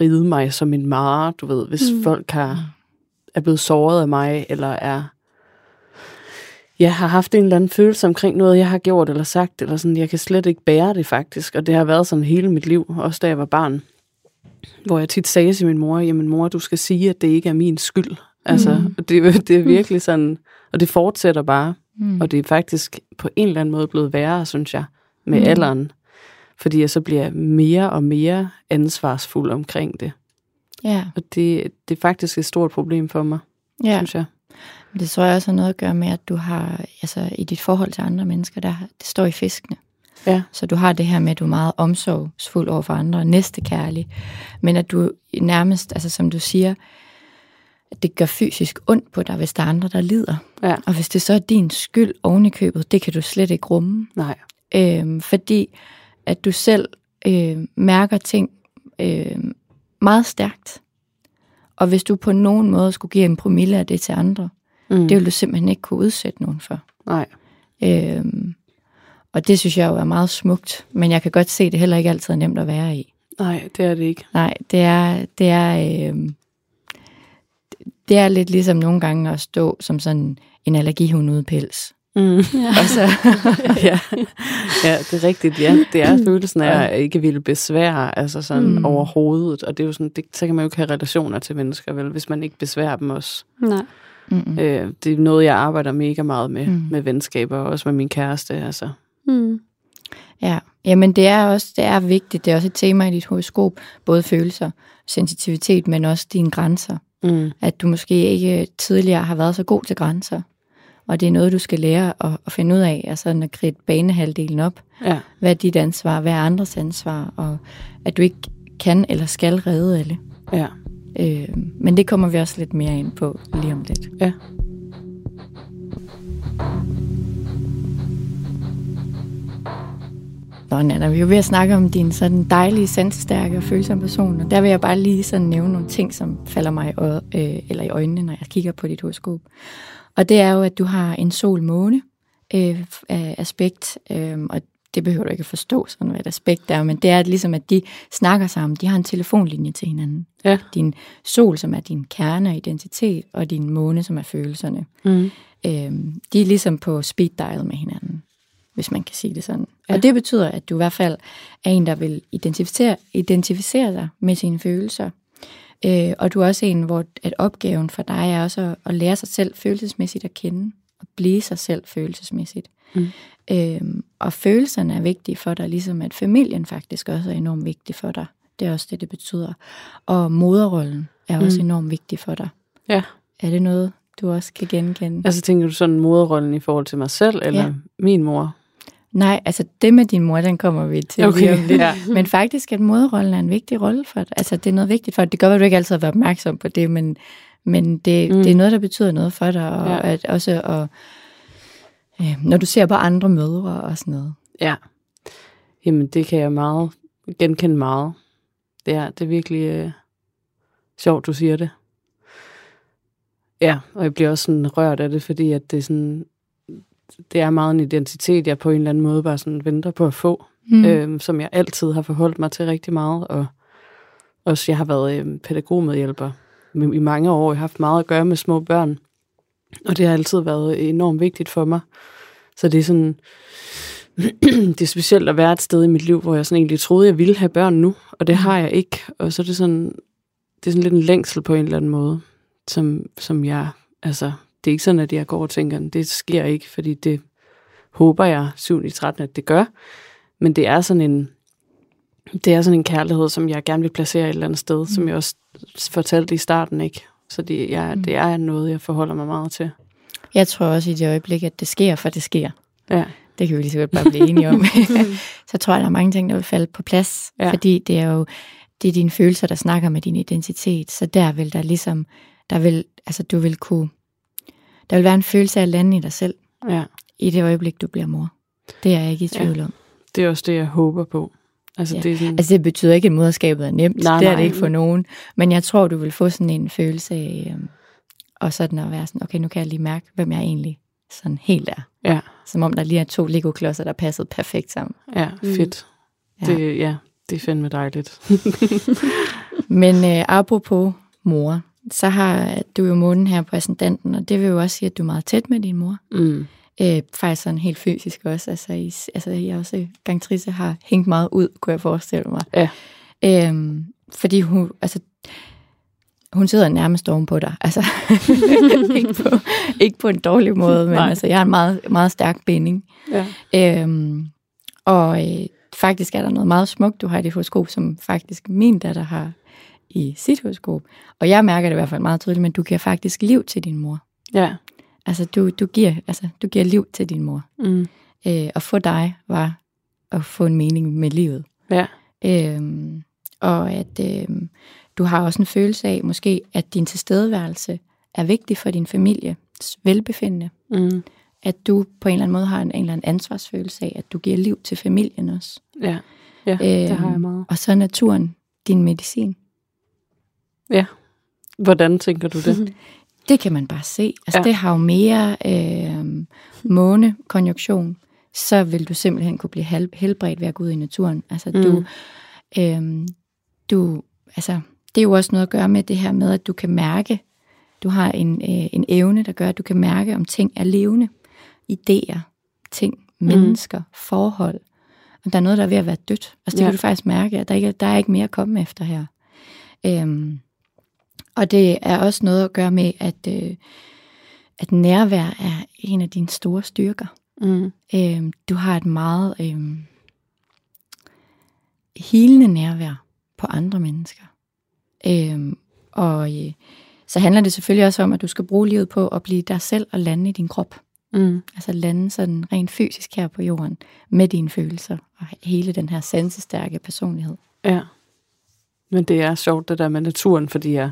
ride mig som en mare, du ved, hvis Mm. mm. folk har, er blevet såret af mig, eller er jeg har haft en eller anden følelse omkring noget, jeg har gjort eller sagt, eller sådan, jeg kan slet ikke bære det faktisk, og det har været sådan hele mit liv, også da jeg var barn, hvor jeg tit sagde til min mor, jamen mor, du skal sige, at det ikke er min skyld. Altså, Mm. det, det er virkelig sådan, og det fortsætter bare, Mm. og det er faktisk på en eller anden måde blevet værre, synes jeg, med mm. alderen. Fordi jeg så bliver mere og mere ansvarsfuld omkring det. Ja, Og det, det er faktisk et stort problem for mig, ja. synes jeg. Det tror jeg også har noget at gøre med, at du har, altså i dit forhold til andre mennesker, der, det står i fiskene. Ja. Så du har det her med, at du er meget omsorgsfuld over for andre, næstekærlig, men at du nærmest, altså som du siger, at det gør fysisk ondt på dig, hvis der er andre, der lider. Ja. Og hvis det så er din skyld oven i købet, det kan du slet ikke rumme. Nej. Øhm, fordi at du selv øh, mærker ting øh, meget stærkt. Og hvis du på nogen måde skulle give en promille af det til andre, Mm. det vil du simpelthen ikke kunne udsætte nogen for. Nej. Øhm, og det synes jeg jo er meget smukt, men jeg kan godt se, at det heller ikke altid er nemt at være i. Nej, det er det ikke. Nej, det er, det er, øhm, det er lidt ligesom nogle gange at stå som sådan en allergihund ude pels. Mm. Ja. Og så, ja. ja, det er rigtigt. Ja, det er følelsen af at ikke ville besvære, altså sådan mm. overhovedet. Og det er jo sådan, det, så kan man jo ikke have relationer til mennesker, vel, hvis man ikke besværer dem også. Nej. Mm, Øh, det er noget, jeg arbejder mega meget med, mm. med venskaber, og også med min kæreste. Altså. Mm. ja, Jamen det er også det er vigtigt, det er også et tema i dit horoskop, både følelser, sensitivitet, men også dine grænser. Mm. At du måske ikke tidligere har været så god til grænser. Og det er noget, du skal lære at, at finde ud af, altså at kridte banehalvdelen op. Ja. Hvad er dit ansvar, hvad er andres ansvar, og at du ikke kan eller skal redde alle. Ja. Øh, men det kommer vi også lidt mere ind på lige om lidt. Ja. Nå, Nana, vi er jo ved at snakke om din sådan dejlige, sansestærke og følsomme person, og der vil jeg bare lige sådan nævne nogle ting, som falder mig i, ø- øh, eller i øjnene, når jeg kigger på dit horoskop. Og det er jo, at du har en sol-måne øh, aspekt, øh, og det behøver du ikke at forstå, sådan hvad et aspekt er, men det er ligesom, at de snakker sammen, de har en telefonlinje til hinanden. Ja. Din sol, som er din kerne og identitet, og din måne, som er følelserne. Mm. Øh, de er ligesom på speed dial med hinanden, hvis man kan sige det sådan. Ja. Og det betyder, at du i hvert fald er en, der vil identificere, identificere dig med sine følelser. Øh, og du er også en, hvor at opgaven for dig er også at, at lære sig selv følelsesmæssigt at kende, og blive sig selv følelsesmæssigt. Mm. Øh, og følelserne er vigtige for dig, ligesom at familien faktisk også er enormt vigtig for dig. Det er også det, det betyder. Og moderrollen er også Mm. enormt vigtig for dig. Ja. Er det noget, du også kan genkende? Altså tænker du sådan moderrollen i forhold til mig selv, eller Ja. min mor? Nej, altså det med din mor, den kommer vi til lige om lidt. ja. Men faktisk, at moderrollen er en vigtig rolle for dig. Altså, det er noget vigtigt for dig. Det gør, at du ikke altid har været opmærksom på det, men, men det, Mm. det er noget, der betyder noget for dig. Og Ja. at også, og, øh, når du ser på andre mødre og sådan noget. Ja. Jamen, det kan jeg meget genkende meget. Det er, det er virkelig øh, sjovt, du siger det. Ja, og jeg bliver også sådan rørt af det, fordi at det er sådan, det er meget en identitet, jeg på en eller anden måde bare sådan venter på at få, mm. øh, som jeg altid har forholdt mig til rigtig meget, og også jeg har været øh, pædagogmedhjælper i i mange år. Jeg har haft meget at gøre med små børn, og det har altid været enormt vigtigt for mig. Så det er sådan, det er specielt at være et sted i mit liv, hvor jeg sådan egentlig troede, jeg ville have børn nu, og det har jeg ikke. Og så er det sådan, det er sådan lidt en længsel på en eller anden måde, som, som jeg, altså, det er ikke sådan, at jeg går og tænker, det sker ikke, fordi det håber jeg 7. i 13. at det gør. Men det er sådan en, det er sådan en kærlighed, som jeg gerne vil placere et eller andet sted, mm. som jeg også fortalte i starten, ikke? Så det, jeg, Mm. det er noget, jeg forholder mig meget til. Jeg tror også i det øjeblik, at det sker, for det sker. Ja, Det kan vi lige så godt bare blive enige om. så tror jeg, der er mange ting, der vil falde på plads. Ja. Ja. Fordi det er jo det er dine følelser, der snakker med din identitet. Så der vil der ligesom, der vil, altså du vil kunne, der vil være en følelse af at lande i dig selv, ja. i det øjeblik, du bliver mor. Det er jeg ikke i Ja. tvivl om. Det er også det, jeg håber på. Altså, Ja. det er sådan, Altså det betyder ikke, at moderskabet er nemt. Nej, det er nej. det ikke for nogen. Men jeg tror, du vil få sådan en følelse af, øhm, og sådan at være sådan, okay, nu kan jeg lige mærke, hvem jeg egentlig sådan helt er. ja, Som om der lige er to Lego-klodser, der passede perfekt sammen. ja, Mm. fedt. Ja. Det, ja, det er fandme dejligt. Men øh, apropos mor, så har du jo månen her på ascendanten, og det vil jo også sige, at du er meget tæt med din mor. Mm. Øh, faktisk sådan helt fysisk også. Altså, I, altså jeg også, gang Trisse har hængt meget ud, kunne jeg forestille mig. Ja. Øhm, fordi hun, altså, hun sidder nærmest oven på dig. Altså, ikke, på, ikke på en dårlig måde, men Nej. altså, jeg har en meget, meget stærk binding. Ja. Øhm, og øh, faktisk er der noget meget smukt, du har i dit horoskop, som faktisk min datter har i sit horoskop. Og jeg mærker det i hvert fald meget tydeligt, men du giver faktisk liv til din mor. Ja. Altså, du, du, giver, altså, du giver liv til din mor. Mm. Øh, og for dig var at få en mening med livet. Ja. Øhm, og at øhm, du har også en følelse af, måske, at din tilstedeværelse er vigtig for din families velbefindende. Mm. At du på en eller anden måde har en, en eller anden ansvarsfølelse af, at du giver liv til familien også. Ja. Ja, det har jeg meget. Og så er naturen din medicin. Hvordan tænker du det? Det kan man bare se. Altså Ja. det har jo mere øh, månekonjunktion, så vil du simpelthen kunne blive hel- helbredt ved at gå ud i naturen. Altså Mm. du, øh, du, altså det er jo også noget at gøre med det her med, at du kan mærke, du har en, øh, en evne, der gør, at du kan mærke, om ting er levende. Idéer, ting, mennesker, forhold. Og der er noget, der er ved at være dødt. Altså det Ja. kan du faktisk mærke, at der, ikke, der er ikke mere at komme efter her. Øhm, og det er også noget at gøre med, at, øh, at nærvær er en af dine store styrker. Mm. Øhm, du har et meget, øhm, hilende nærvær på andre mennesker. Øhm, og øh, så handler det selvfølgelig også om, at du skal bruge livet på at blive dig selv og lande i din krop. Mm. Altså lande sådan rent fysisk her på jorden med dine følelser og hele den her sansestærke personlighed. Ja. Men det er sjovt, det der med naturen, fordi jeg,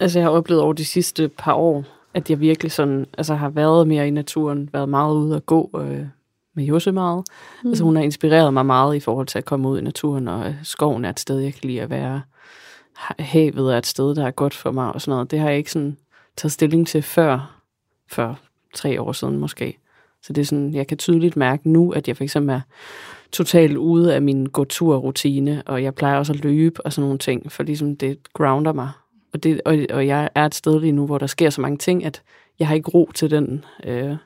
altså jeg har oplevet over de sidste par år, at jeg virkelig sådan, altså har været mere i naturen, været meget ude at gå øh, med Josse meget. Mm. Altså hun har inspireret mig meget i forhold til at komme ud i naturen, og øh, skoven er et sted, jeg kan lide at være. Havet er et sted, der er godt for mig og sådan noget. Det har jeg ikke sådan taget stilling til før, for tre år siden måske. Så det er sådan, jeg kan tydeligt mærke nu, at jeg for eksempel er totalt ude af min gå-tur-rutine, og jeg plejer også at løbe og sådan nogle ting, for ligesom det grounder mig. Og, det, og, og jeg er et sted lige nu, hvor der sker så mange ting, at jeg har ikke ro til den, øh,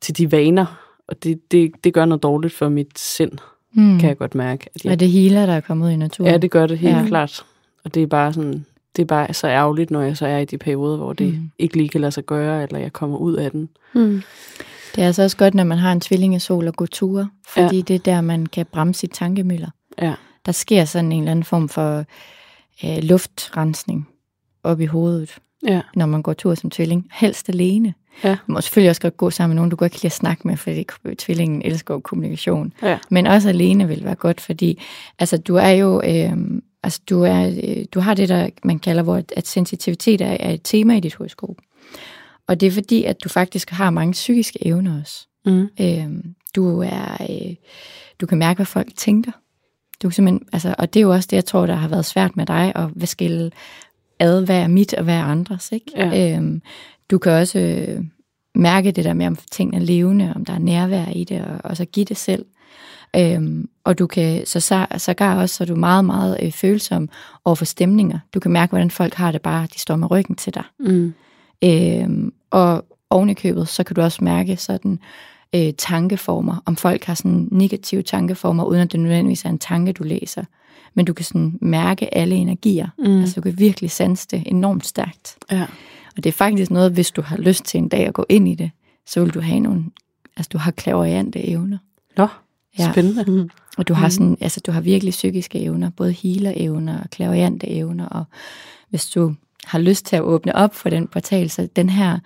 til de vaner, og det, det, det gør noget dårligt for mit sind, mm. kan jeg godt mærke. At jeg, er det healer, der er kommet ud i naturen? Ja, det gør det helt ja. klart. Og det er bare sådan, det er bare så ærgerligt, når jeg så er i de perioder, hvor det mm. ikke lige kan lade sig gøre, eller jeg kommer ud af den. Mm. Det er altså også godt, når man har en tvillingesol og går ture, fordi ja. det er der, man kan bremse sit tankemøller. Ja. Der sker sådan en eller anden form for øh, luftrensning op i hovedet, ja. når man går tur som tvilling. Helst alene. Ja. Du må selvfølgelig også godt gå sammen med nogen, du godt kan lide at snakke med, fordi tvillingen elsker kommunikation. Ja. Men også alene vil være godt, fordi altså, du er jo... Øh, altså, du, er, øh, du har det, der man kalder, hvor at sensitivitet er, er et tema i dit horoskop. Og det er fordi, at du faktisk har mange psykiske evner også. Mm. Øhm, du er, øh, du kan mærke, hvad folk tænker. Du kan simpelthen, altså, og det er jo også det, jeg tror, der har været svært med dig, at hvad skille ad, hvad er mit og hvad er andres. Ikke? Ja. Øhm, du kan også øh, mærke det der med, om tingene er levende, om der er nærvær i det, og, og så give det selv. Øhm, og du kan så, så sågar også, så er du meget, meget øh, følsom over for stemninger. Du kan mærke, hvordan folk har det bare, de står med ryggen til dig. Mm. Øhm, og oven i købet, så kan du også mærke sådan øh, tankeformer, om folk har sådan negative tankeformer, uden at det nødvendigvis er en tanke, du læser. Men du kan sådan mærke alle energier. Mm. Altså du kan virkelig sanse det enormt stærkt. Ja. Og det er faktisk noget, hvis du har lyst til en dag at gå ind i det, så vil du have nogle, altså du har klaverjante evner. Nå, spændende. Ja. Mm. Og du har sådan, altså du har virkelig psykiske evner, både healer-evner og klaverjante evner, og hvis du har lyst til at åbne op for den portal, så den her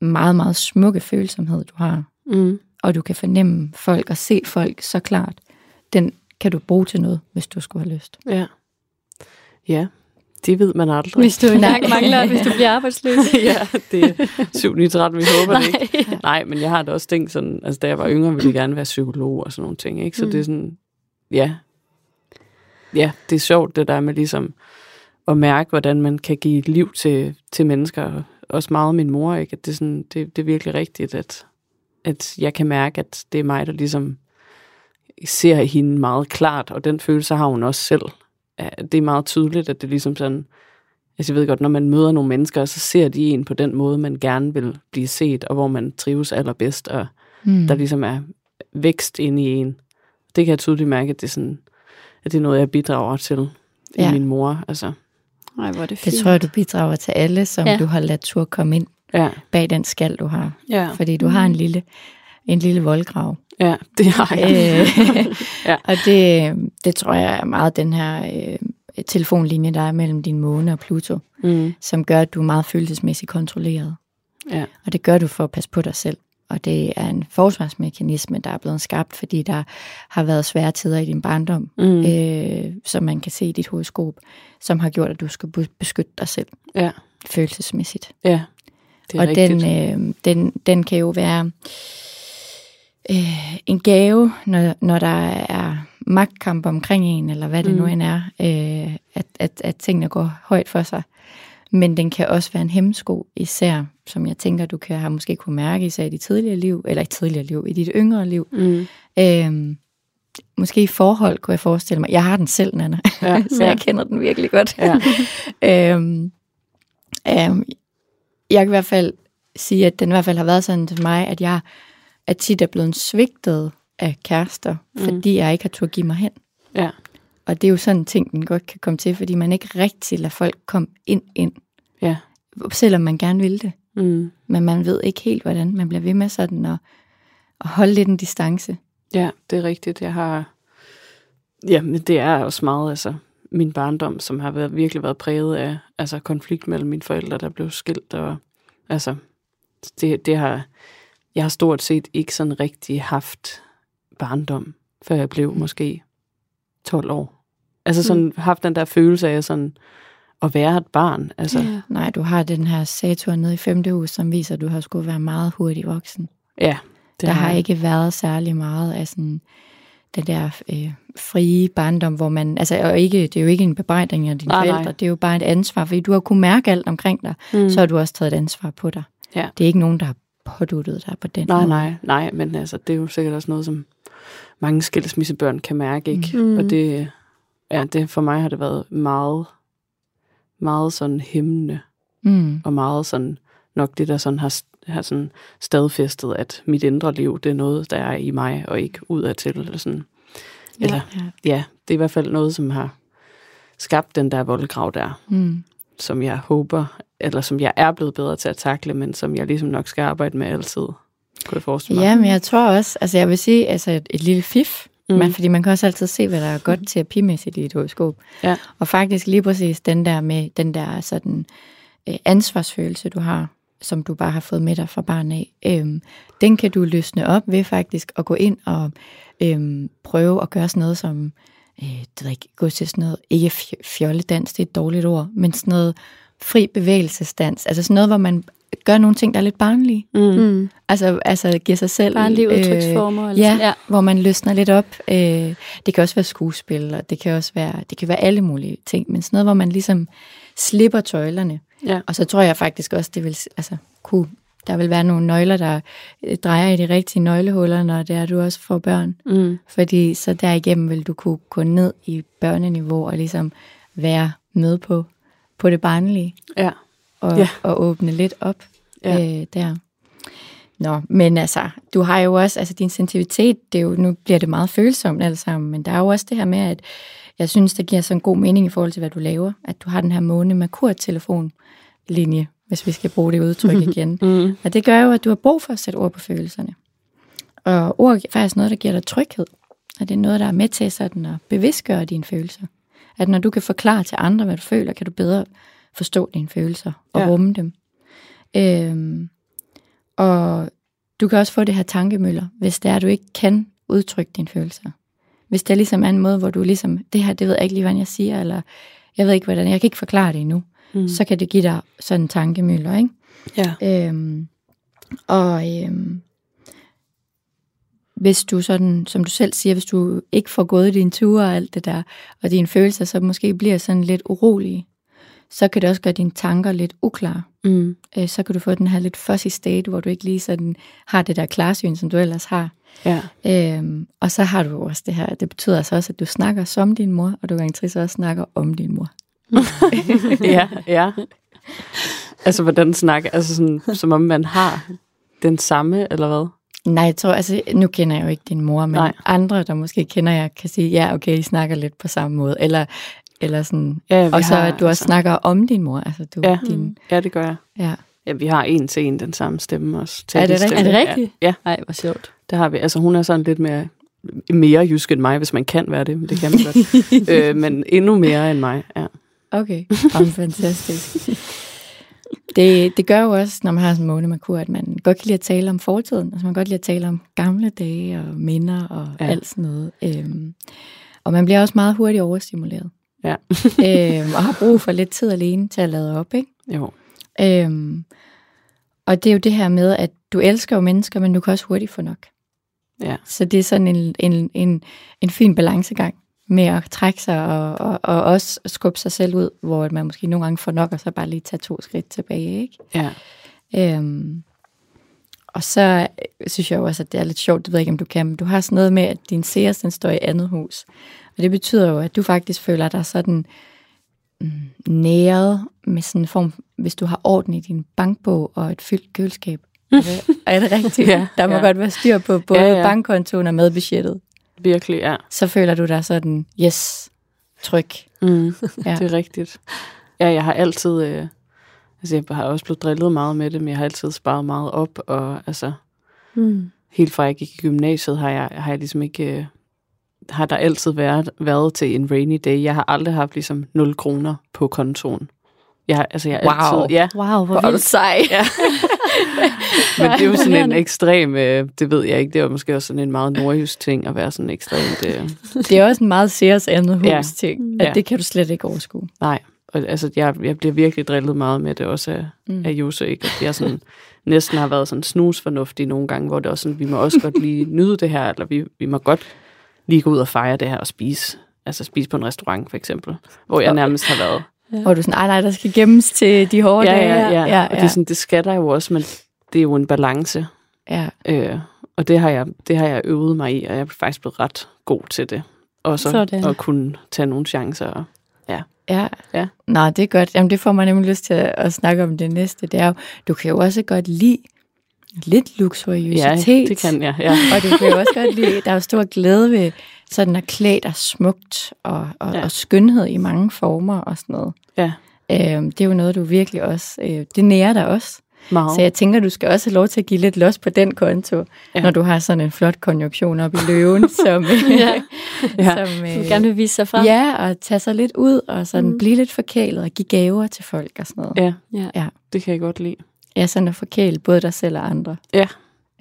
meget, meget smukke følsomhed, du har, mm. og du kan fornemme folk og se folk så klart, den kan du bruge til noget, hvis du skulle have lyst. Ja. Ja, det ved man aldrig. Hvis du engang mangler, hvis du bliver arbejdsløs. ja, det er 7 9 13, vi håber det ikke. Nej, men jeg har da også tænkt sådan, altså da jeg var yngre, ville jeg gerne være psykolog og sådan nogle ting, ikke? Så mm. det er sådan, ja. Ja, det er sjovt det der med ligesom at mærke, hvordan man kan give liv til, til mennesker. Også meget min mor, ikke? At det, er sådan, det, det er virkelig rigtigt, at, at jeg kan mærke, at det er mig, der ligesom ser hende meget klart, og den følelse har hun også selv. Det er meget tydeligt, at det er ligesom sådan, altså jeg ved godt, når man møder nogle mennesker, så ser de en på den måde, man gerne vil blive set, og hvor man trives allerbedst, og mm. der ligesom er vækst inde i en. Det kan jeg tydeligt mærke, at det er, sådan, at det er noget, jeg bidrager til ja. i min mor. Altså. Ej, hvor er det fint. Det tror jeg, du bidrager til alle, som ja. du har ladt tur komme ind ja. bag den skal, du har. Ja. Fordi du har en lille, en lille voldgrav. Ja, det har jeg. ja. Og det, det tror jeg er meget den her øh, telefonlinje, der er mellem din måne og Pluto, mm. som gør, at du er meget følelsesmæssigt kontrolleret. Ja. Og det gør du for at passe på dig selv. Og det er en forsvarsmekanisme, der er blevet skabt, fordi der har været svære tider i din barndom, mm. øh, som man kan se i dit horoskop, som har gjort, at du skal beskytte dig selv ja. følelsesmæssigt. Ja, det er Og rigtigt. den, øh, den, den kan jo være øh, en gave, når, når der er magtkamp omkring en, eller hvad det mm. nu end er, øh, at, at, at tingene går højt for sig. Men den kan også være en hemmesko, især som jeg tænker, du kan have måske kunne mærke, især i dit tidligere liv, eller i tidligere liv, i dit yngre liv. Mm. Øhm, måske i forhold, kunne jeg forestille mig. Jeg har den selv, Nana, ja, så jeg kender den virkelig godt. Ja. øhm, øhm, jeg kan i hvert fald sige, at den i hvert fald har været sådan til mig, at jeg er tit er blevet svigtet af kærester, mm. fordi jeg ikke har turde give mig hen. Ja. Og det er jo sådan en ting, den godt kan komme til, fordi man ikke rigtig lader folk komme ind ind. Ja. Selvom man gerne vil det. Mm. Men man ved ikke helt, hvordan man bliver ved med sådan at, at holde lidt en distance. Ja, det er rigtigt. Jeg har, Ja, men det er også meget, altså, min barndom, som har været, virkelig været præget af altså, konflikt mellem mine forældre, der blev skilt, og altså, det, det har, jeg har stort set ikke sådan rigtig haft barndom, før jeg blev måske 12 år. Altså sådan mm. haft den der følelse af sådan at være et barn. Altså, ja. Nej, du har den her Saturn nede i femte hus, som viser, at du har skulle være meget hurtig voksen. Ja. Det der har jeg. ikke været særlig meget af sådan den der øh, frie barndom, hvor man, altså og ikke, det er jo ikke en bebrejdning af dine nej, forældre, nej. det er jo bare et ansvar, fordi du har kunnet mærke alt omkring dig, mm. så har du også taget et ansvar på dig. Ja. Det er ikke nogen, der har påduttet dig på den nej, måde. Nej, nej, nej, men altså, det er jo sikkert også noget, som mange skilsmissebørn kan mærke, ikke? Mm. Og det, ja, det, for mig har det været meget, meget sådan hæmmende, mm. og meget sådan, nok det, der sådan har, har sådan stadfæstet, at mit indre liv, det er noget, der er i mig, og ikke udadtil, eller sådan. Ja, eller, ja. ja, det er i hvert fald noget, som har skabt den der voldgrav der, mm. som jeg håber, eller som jeg er blevet bedre til at takle, men som jeg ligesom nok skal arbejde med altid, kunne jeg forestille mig. Ja, men jeg tror også, altså jeg vil sige, altså et, et lille fif, mm. man, fordi man kan også altid se, hvad der er godt mm. terapimæssigt i et horoskop. Ja. Og faktisk lige præcis den der med, den der sådan øh, ansvarsfølelse, du har, som du bare har fået med dig fra barn af, øhm, den kan du løsne op ved faktisk at gå ind og øhm, prøve at gøre sådan noget som, øh, det ved ikke, gå til sådan noget, ikke fjolledans, det er et dårligt ord, men sådan noget fri bevægelsesdans, altså sådan noget, hvor man gør nogle ting, der er lidt barnlige. Mm. mm. Altså, altså giver sig selv... Barnlige udtryksformer. Øh, eller ja, ja, hvor man løsner lidt op. Øh, det kan også være skuespil, og det kan også være, det kan være alle mulige ting, men sådan noget, hvor man ligesom slipper tøjlerne. Ja. Og så tror jeg faktisk også, det vil, altså, kunne, der vil være nogle nøgler, der øh, drejer i de rigtige nøglehuller, når det er, du også får børn. Mm. Fordi så derigennem vil du kunne gå ned i børneniveau og ligesom være med på, på det barnlige. Ja. Og, ja. og åbne lidt op ja. øh, der. Nå, men altså, du har jo også, altså din sensitivitet, det er jo, nu bliver det meget følsomt alt sammen, men der er jo også det her med, at jeg synes, det giver sådan god mening i forhold til, hvad du laver, at du har den her måne med telefonlinje, hvis vi skal bruge det udtryk igen. mm. Og det gør jo, at du har brug for at sætte ord på følelserne. Og ord er faktisk noget, der giver dig tryghed. Og det er noget, der er med til sådan at bevidstgøre dine følelser. At når du kan forklare til andre, hvad du føler, kan du bedre forstå dine følelser og ja. rumme dem. Øhm, og du kan også få det her tankemøller, hvis det er, at du ikke kan udtrykke dine følelser. Hvis det er ligesom en måde, hvor du ligesom, det her, det ved jeg ikke lige, hvad jeg siger, eller jeg ved ikke, hvordan, jeg kan ikke forklare det endnu, mm. så kan det give dig sådan en tankemøller, ikke? Ja. Øhm, og øhm, hvis du sådan, som du selv siger, hvis du ikke får gået din ture og alt det der, og dine følelser så måske bliver sådan lidt urolige, så kan det også gøre dine tanker lidt uklare. Mm. Øh, så kan du få den her lidt fuzzy state, hvor du ikke lige sådan har det der klarsyn, som du ellers har. Ja. Øhm, og så har du også det her, det betyder altså også, at du snakker som din mor, og du gang også snakker om din mor. Ja, ja. Altså, hvordan snakker, altså sådan, som om man har den samme, eller hvad? Nej, jeg tror, altså, nu kender jeg jo ikke din mor, men Nej. andre, der måske kender jeg, kan sige, ja, okay, de snakker lidt på samme måde. Eller eller sådan. Ja, og så har, at du også altså, snakker om din mor. Altså, du, ja, din, ja, det gør jeg. Ja. Ja, vi har en til en den samme stemme også. Er det, rigtigt? er det rigtigt? Ja. Nej, hvor sjovt. Det har vi. Altså hun er sådan lidt mere, mere jysk end mig, hvis man kan være det. Men det kan man godt. øh, men endnu mere end mig, ja. Okay, oh, fantastisk. Det, det gør jo også, når man har sådan en månemarkur, at man godt kan lide at tale om fortiden. Altså man kan godt lide at tale om gamle dage og minder og ja. alt sådan noget. Øhm, og man bliver også meget hurtigt overstimuleret. Ja. øhm, og har brug for lidt tid alene til at lade op, ikke? Jo. Øhm, og det er jo det her med, at du elsker jo mennesker, men du kan også hurtigt få nok. Ja. Så det er sådan en, en, en, en fin balancegang med at trække sig og, og, og også skubbe sig selv ud, hvor man måske nogle gange får nok, og så bare lige tage to skridt tilbage, ikke? Ja. Øhm, og så synes jeg jo også, at det er lidt sjovt, det ved jeg ikke, om du kan, men du har sådan noget med, at din seers, den står i andet hus. Og det betyder jo, at du faktisk føler dig sådan mm, næret med sådan en form, hvis du har orden i din bankbog og et fyldt køleskab. Er det, er det rigtigt? ja, Der må ja. godt være styr på både ja, ja. bankkontoen og medbudgettet. Virkelig, ja. Så føler du dig sådan, yes, tryg. Mm, ja. Det er rigtigt. Ja, jeg har altid, øh, altså jeg har også blevet drillet meget med det, men jeg har altid sparet meget op, og altså, mm. helt fra jeg gik i gymnasiet, har jeg, har jeg ligesom ikke, øh, har der altid været, været til en rainy day. Jeg har aldrig haft ligesom 0 kroner på kontoen. Jeg, har- altså, jeg Wow. altid, ja, Wow, hvor Hvor er du vildt. sej. Ja. men det er jo sådan en ekstrem, øh, det ved jeg ikke, det var måske også sådan en meget nordjysk ting at være sådan ekstremt, øh, Det er også en meget seriøs andet hus Ja. ting. At Ja. det kan du slet ikke overskue. nej. Og, altså, jeg, jeg bliver virkelig drillet meget med det også af, mm. af Jose, ikke? At jeg sådan, næsten har været sådan snusfornuftig nogle gange, hvor det også sådan, vi må også godt lige nyde det her, eller vi, vi må godt lige gå ud og fejre det her og spise. Altså spise på en restaurant, for eksempel. Hvor jeg nærmest har været. Ja. Og du er sådan, nej, nej, der skal gemmes til de hårde Ja, dage. ja, ja. ja, Og det, er sådan, det skal der jo også, men det er jo en balance. ja. Øh, og det har, jeg, det har jeg øvet mig i, og jeg er faktisk blevet ret god til det. Og så Sådan. at kunne tage nogle chancer. Og, Ja. Ja. Nå, det er godt. Jamen, det får mig nemlig lyst til at, at snakke om det næste. Det er jo, du kan jo også godt lide lidt ja, luksuriøsitet. det kan jeg. Ja. Og du kan jo også godt lide, der er jo stor glæde ved sådan at klæde dig smukt og, og, Ja. ja. og skønhed i mange former og sådan noget. ja, Øhm, det er jo noget, du virkelig også, øh, det nærer dig også. meget. Så jeg tænker, du skal også have lov til at give lidt los på den konto, Ja. ja. når du har sådan en flot konjunktion op i løven, som, Ja. Ja. som, øh, gerne vil vise sig frem. ja, og tage sig lidt ud og sådan mm. blive lidt forkælet og give gaver til folk og sådan noget. Ja, Ja. Ja, det kan jeg godt lide. Ja sådan at forkæle både dig selv og andre. Ja,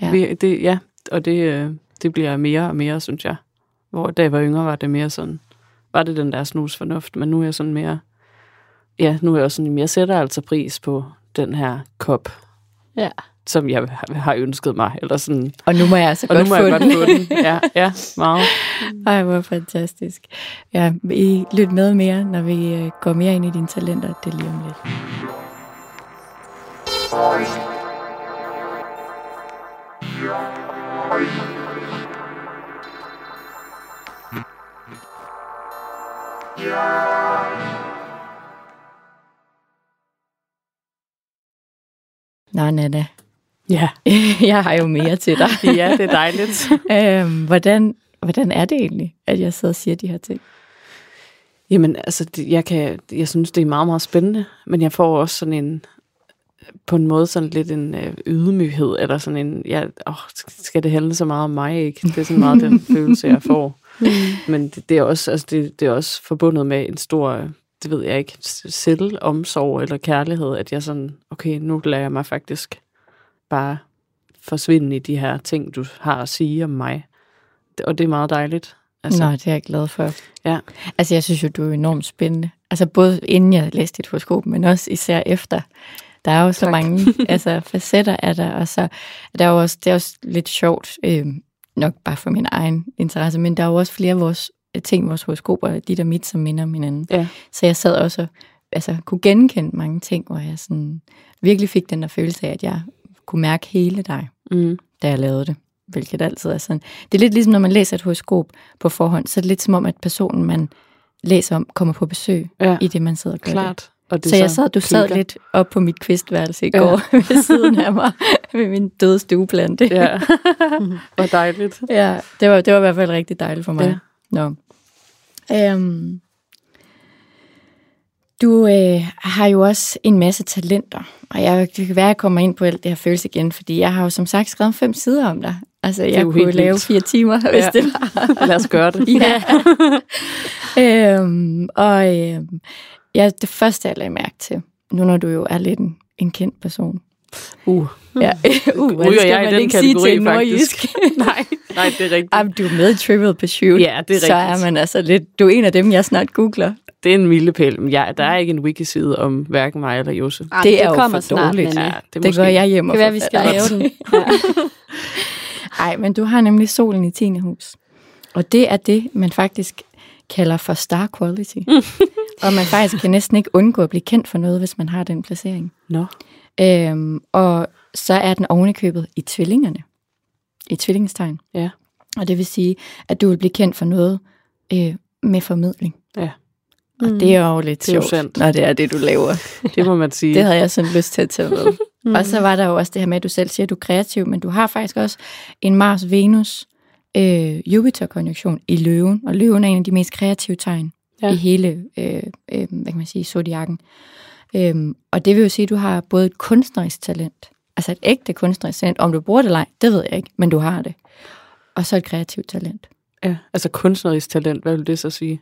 Ja. Vi, det, ja og det, øh, det bliver mere og mere, synes jeg. Hvor da jeg var yngre, var det mere sådan, var det den der snusfornuft, men nu er jeg sådan mere, ja, nu er jeg også sådan, jeg sætter altså pris på den her kop, Ja. som jeg har- ønsket mig, eller sådan, Og nu må jeg altså og godt nu må få jeg den. godt få den. Ja, ja, meget. Ej, hvor fantastisk. Ja, I lyt med mere, når vi øh, går mere ind i dine talenter. Det lige om lidt. Nå, Nana, Ja, jeg har jo mere til dig. ja det er dejligt. øhm, hvordan, hvordan er det egentlig, at jeg sidder og siger de her ting? Jamen, altså, jeg, kan, jeg synes, det er meget, meget spændende, men jeg får også sådan en, på en måde sådan lidt en øh, ydmyghed, eller sådan en, ja, åh, skal det handle så meget om mig, ikke? Det er sådan meget den følelse, jeg får. Men det, det, er også, altså, det, det er også forbundet med en stor, det ved jeg ikke, selvomsorg eller kærlighed, at jeg sådan, okay, nu lader jeg mig faktisk bare forsvinde i de her ting, du har at sige om mig. Og det er meget dejligt. Altså. Nå, det er jeg glad for. Ja. Altså, jeg synes jo, du er enormt spændende. Altså, både inden jeg læste dit horoskop, men også især efter. Der er jo så Tak. mange altså, facetter af dig, og så er der jo også, det er også lidt sjovt, øh, nok bare for min egen interesse, men der er jo også flere af vores øh, ting, vores horoskoper, dit og mit, som minder om hinanden. Ja. Så jeg sad også og altså, kunne genkende mange ting, hvor jeg sådan, virkelig fik den der følelse af, at jeg kunne mærke hele dig Mm. da jeg lavede det, hvilket altid er sådan. Det er lidt ligesom, når man læser et horoskop på forhånd, så er det lidt som om, at personen, man læser om, kommer på besøg Ja, i det, man sidder og gør klart. Og det Så jeg sad, du sad klikker. lidt op på mit kvistværelse i Ja. går ved siden af mig med min døde stueplante. Ja, hvor dejligt. ja det, var, det var i hvert fald rigtig dejligt for mig. Ja. Nå. Øhm, du øh, har jo også en masse talenter, og jeg, det kan være, at jeg kommer ind på alt det her følelse igen, fordi jeg har jo som sagt skrevet fem sider om dig. Altså, jeg kunne helt lave vildt. fire timer, hvis Ja. det var. Lad os gøre det. Ja. øhm, og øhm, ja, det første, jeg lagde mærke til, nu når du jo er lidt en, en kendt person. Uh, Ja. uh, ryger skal jeg man i den ikke sige kategori, til en nordjysk? faktisk? nej, nej, det er rigtigt. Jamen, du er med i Trivial Pursuit. Ja, det er Så er rigtigt. man altså lidt, du er en af dem, jeg snart googler. Det er en milepæl, ja, der er ikke en wikiside om hverken mig eller Jose. Ej, Det er jo kommer for snart, dårligt. Ja, Det, det går jeg hjem og Det kan være, vi skal forfatter. lave den. Ja. Ej, men du har nemlig solen i 10. hus. Og det er det, man faktisk kalder for star quality. Og man faktisk kan næsten ikke undgå at blive kendt for noget, hvis man har den placering. Nå, Øhm, og så er den ovenikøbet i tvillingerne. I tvillingestegn. Ja. Og det vil sige, at du vil blive kendt for noget øh, med formidling. Ja. Og Mm. det er jo lidt Det er jo sjovt, sandt. når det er det, du laver. det må man sige. Det havde jeg sådan lyst til at tage med. Mm. Og så var der jo også det her med, at du selv siger, at du er kreativ, men du har faktisk også en Mars-Venus øh, Jupiter-konjunktion i løven, og løven er en af de mest kreative tegn Ja. i hele, øh, øh, hvad kan man sige, zodiakken. Øhm, og det vil jo sige, at du har både et kunstnerisk talent, altså et ægte kunstnerisk talent, om du bruger det eller ej, det ved jeg ikke, men du har det. Og så et kreativt talent. Ja, altså kunstnerisk talent, hvad vil det så sige?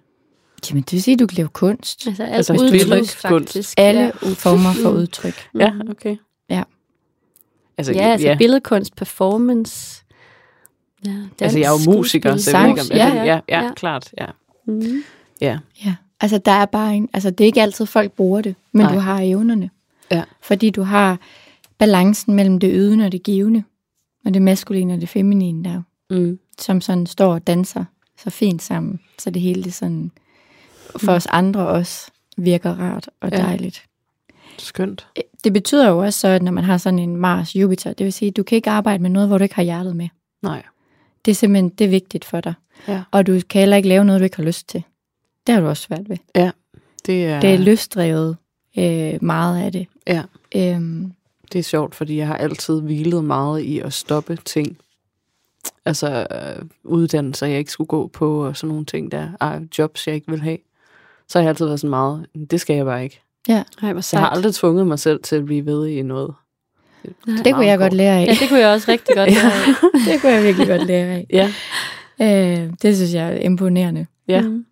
Jamen, det vil sige, at du kan lave kunst. Altså, alt Altså, udtryk, billedkunst. faktisk. Alle ja. former for udtryk. Ja, okay. Ja. Altså, Ja, altså ja. billedkunst, performance. Ja, altså, jeg er jo musiker, så jeg ved ikke om... Ja, ja, ja, ja. klart, ja. Mm. Ja, Ja. Altså, der er bare en, altså, det er ikke altid, folk bruger det, men Nej. du har evnerne. Ja. Fordi du har balancen mellem det ydende og det givende, og det maskuline og det feminine der, mm. som sådan står og danser så fint sammen, så det hele det sådan, for os andre også virker rart og Ja. dejligt. skønt. Det betyder jo også så, at når man har sådan en Mars-Jupiter, det vil sige, at du kan ikke arbejde med noget, hvor du ikke har hjertet med. Nej. Det er simpelthen det er vigtigt for dig. Ja. Og du kan heller ikke lave noget, du ikke har lyst til. Det har du også svært ved. Det er, Det er løsdrevet øh, meget af det. Ja. Øhm, det er sjovt, fordi jeg har altid hvilet meget i at stoppe ting. Altså øh, uddannelser, jeg ikke skulle gå på, og sådan nogle ting der. Ej, jobs, jeg ikke vil have. Så har jeg altid været sådan meget, det skal jeg bare ikke. Ej, hvor jeg har aldrig tvunget mig selv til at blive ved i noget. Nej. det kunne jeg godt lære af. Ja, det kunne jeg også rigtig godt lære af. det kunne jeg virkelig godt lære af. Ja, Øh, det synes jeg er imponerende. ja. Mm.